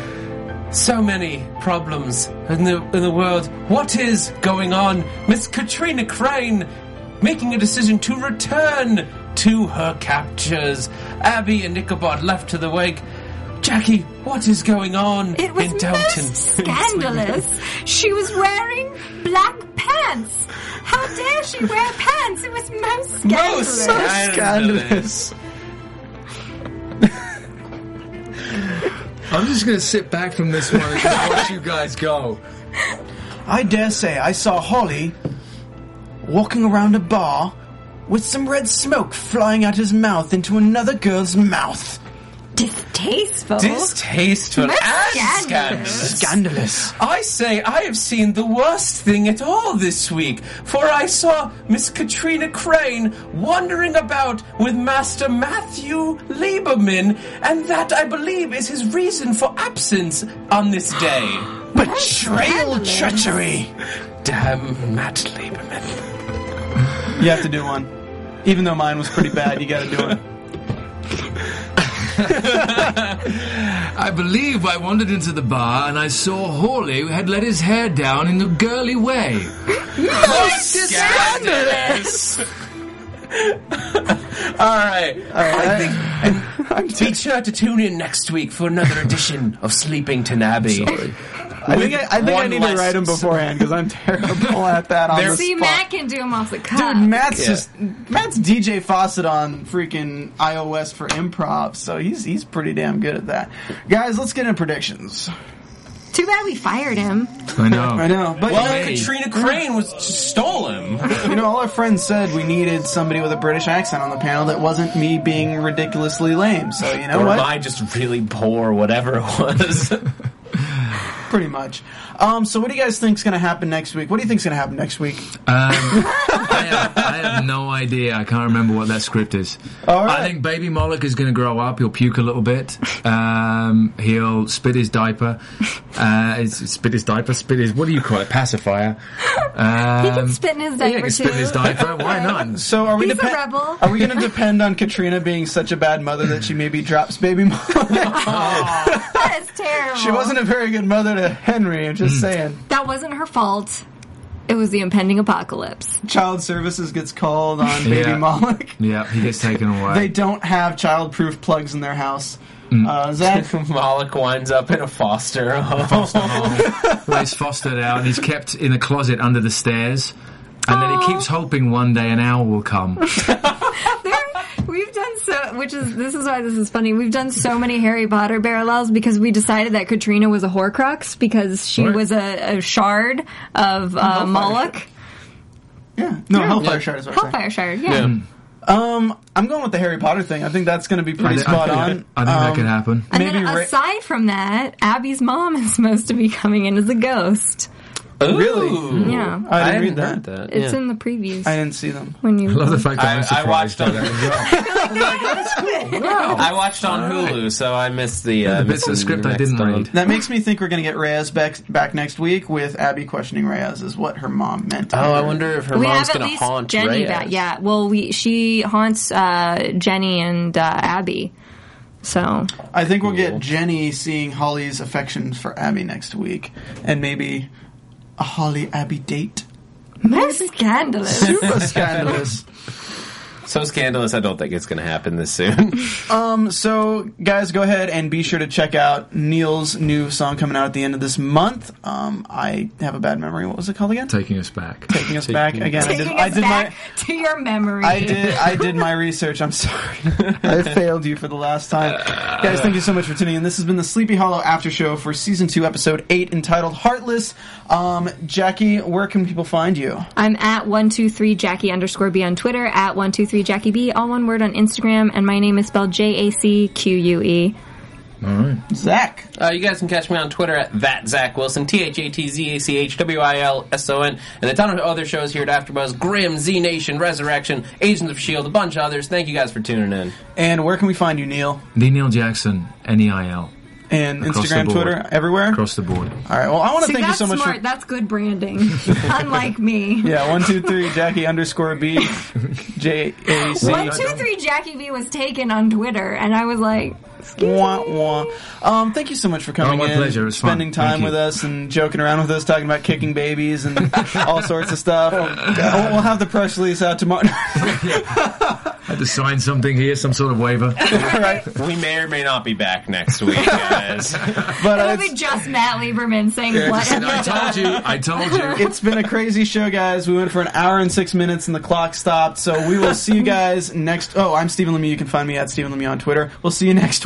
So many problems in the in the world. What is going on? Miss Katrina Crane making a decision to return to her captures. Abbie and Ichabod left to the wake. Jackie, what is going on it was in Downton? most scandalous. she was wearing black pants. How dare she wear pants? It was most scandalous. Most scandalous. I'm just going to sit back from this one and watch you guys go. I dare say I saw Hawley walking around a bar with some red smoke flying out his mouth into another girl's mouth. Distasteful. Distasteful and scandalous. scandalous. Scandalous. I say I have seen the worst thing at all this week, for I saw Miss Katrina Crane wandering about with Master Matthew Lieberman, and that I believe is his reason for absence on this day. Betrayal, treachery. Damn Matt Lieberman. You have to do one. Even though mine was pretty bad, you gotta do it. I believe I wandered into the bar and I saw Hawley who had let his hair down in a girly way. Most Scandalous! All right. I think. And be sure to tune in next week for another edition of Sleepington Abbey. I think I, I, think I need to write them beforehand because I'm terrible at that on There- the See, spot. Matt can do him off the cuff. Dude, Matt's Yeah. just Matt's DJ Fawcett on freaking iOS for improv, so he's he's pretty damn good at that. Guys, let's get into predictions. Too bad we fired him. I know. I know, but Well, you, know, Katrina Crane was stole him. you know, all our friends said we needed somebody with a British accent on the panel that wasn't me being ridiculously lame. So you know or what? am I just really poor, whatever it was? Pretty much. Um, so, what do you guys think's going to happen next week? What do you think's going to happen next week? Um, have, I have no idea. I can't remember what that script is. All right. I think Baby Moloch is going to grow up. He'll puke a little bit. Um, he'll spit his diaper. Uh, spit his diaper. Spit his. What do you call it? Pacifier. Um, He can spit in his yeah, he diaper can spit in his diaper. Why not? So, are we He's a rebel. Are we going to depend on Katrina being such a bad mother that she maybe drops baby mom? That is terrible. she wasn't a very good mother to Henry. I'm just saying. That wasn't her fault. It was the impending apocalypse. Child services gets called on baby Yeah. Moloch. Yeah, he gets taken away. They don't have child-proof plugs in their house. Hmm. Uh, Zach, Moloch winds up in a foster home. Well, he's fostered out and he's kept in a closet under the stairs. And then he keeps hoping one day an owl will come. There, we've done so, which is this is why this is funny. We've done so many Harry Potter parallels because we decided that Katrina was a Horcrux because she Right. was a, a shard of uh, Hellfire Moloch. yeah, no, Hellfire Yeah. Shard is what I'm saying. Hellfire shard, yeah. Um, I'm going with the Harry Potter thing. I think that's going to be pretty I spot think, on. I think that Um, could happen. And Maybe then Ra- aside from that, Abbie's mom is supposed to be coming in as a ghost. Really? Ooh. Yeah. I didn't hadn't read that. that. It's yeah. in the previews I didn't see them. when you. I love the fact that I- I'm I surprised watched by them. that as well. I watched on Hulu, so I missed the, uh, the bits of the script I didn't one. read. That makes me think we're going to get Reyes back back next week with Abbie questioning Reyes is what her mom meant. to Oh, I wonder if her we mom's have at going to least haunt Jenny Reyes. back. Yeah. Well, we she haunts uh, Jenny and uh, Abbie. So I think we'll Cool. get Jenny seeing Hawley's affection for Abbie next week, and maybe a Hawley Abbie date. most scandalous. Super scandalous. So scandalous, I don't think it's going to happen this soon. Um, so guys, go ahead and be sure to check out Neil's new song coming out at the end of this month. Um, I have a bad memory. What was it called again? Taking us back. Taking us back again. I did. Taking I did back my. to your memory. I did. I did my research. I'm sorry. I failed you for the last time, guys. Thank you so much for tuning in. This has been the Sleepy Hollow After Show for season two, episode eight, entitled "Heartless." Um, Jackie, where can people find you? I'm at one two three Jackie underscore B on Twitter, at one two three Jackie B, all one word on Instagram, and my name is spelled J A C Q U E. All right. Zach. Uh, you guys can catch me on Twitter at that Zach Wilson, T H A T Z A C H W I L S O N, and a ton of other shows here at AfterBuzz: Grimm, Z Nation, Resurrection, Agents of Shield, a bunch of others. Thank you guys for tuning in. And where can we find you, Neil? The Neil Jackson, N E I L. And Across Instagram. Twitter, everywhere. Across the board. All right. Well, I want to See, thank you so much smart. for. That's good branding. Unlike me. Yeah, one two three Jackie underscore B J A C. One two three Jackie B was taken on Twitter, and I was like, Wah, wah. Um, thank you so much for coming Oh, my in, pleasure. It was fun. spending Thank time with us, and joking around with us, talking about kicking babies and all sorts of stuff. we'll, we'll have the press release out tomorrow. I Had to sign something here, some sort of waiver. right? We may or may not be back next week, guys. But uh, it'll be just Matt Lieberman saying, "What have I you told you. I told you. it's been a crazy show, guys. We went for an hour and six minutes, and the clock stopped. So we will see you guys next. Oh, I'm Stephen Lemieux. You can find me at Stephen Lemieux on Twitter. We'll see you next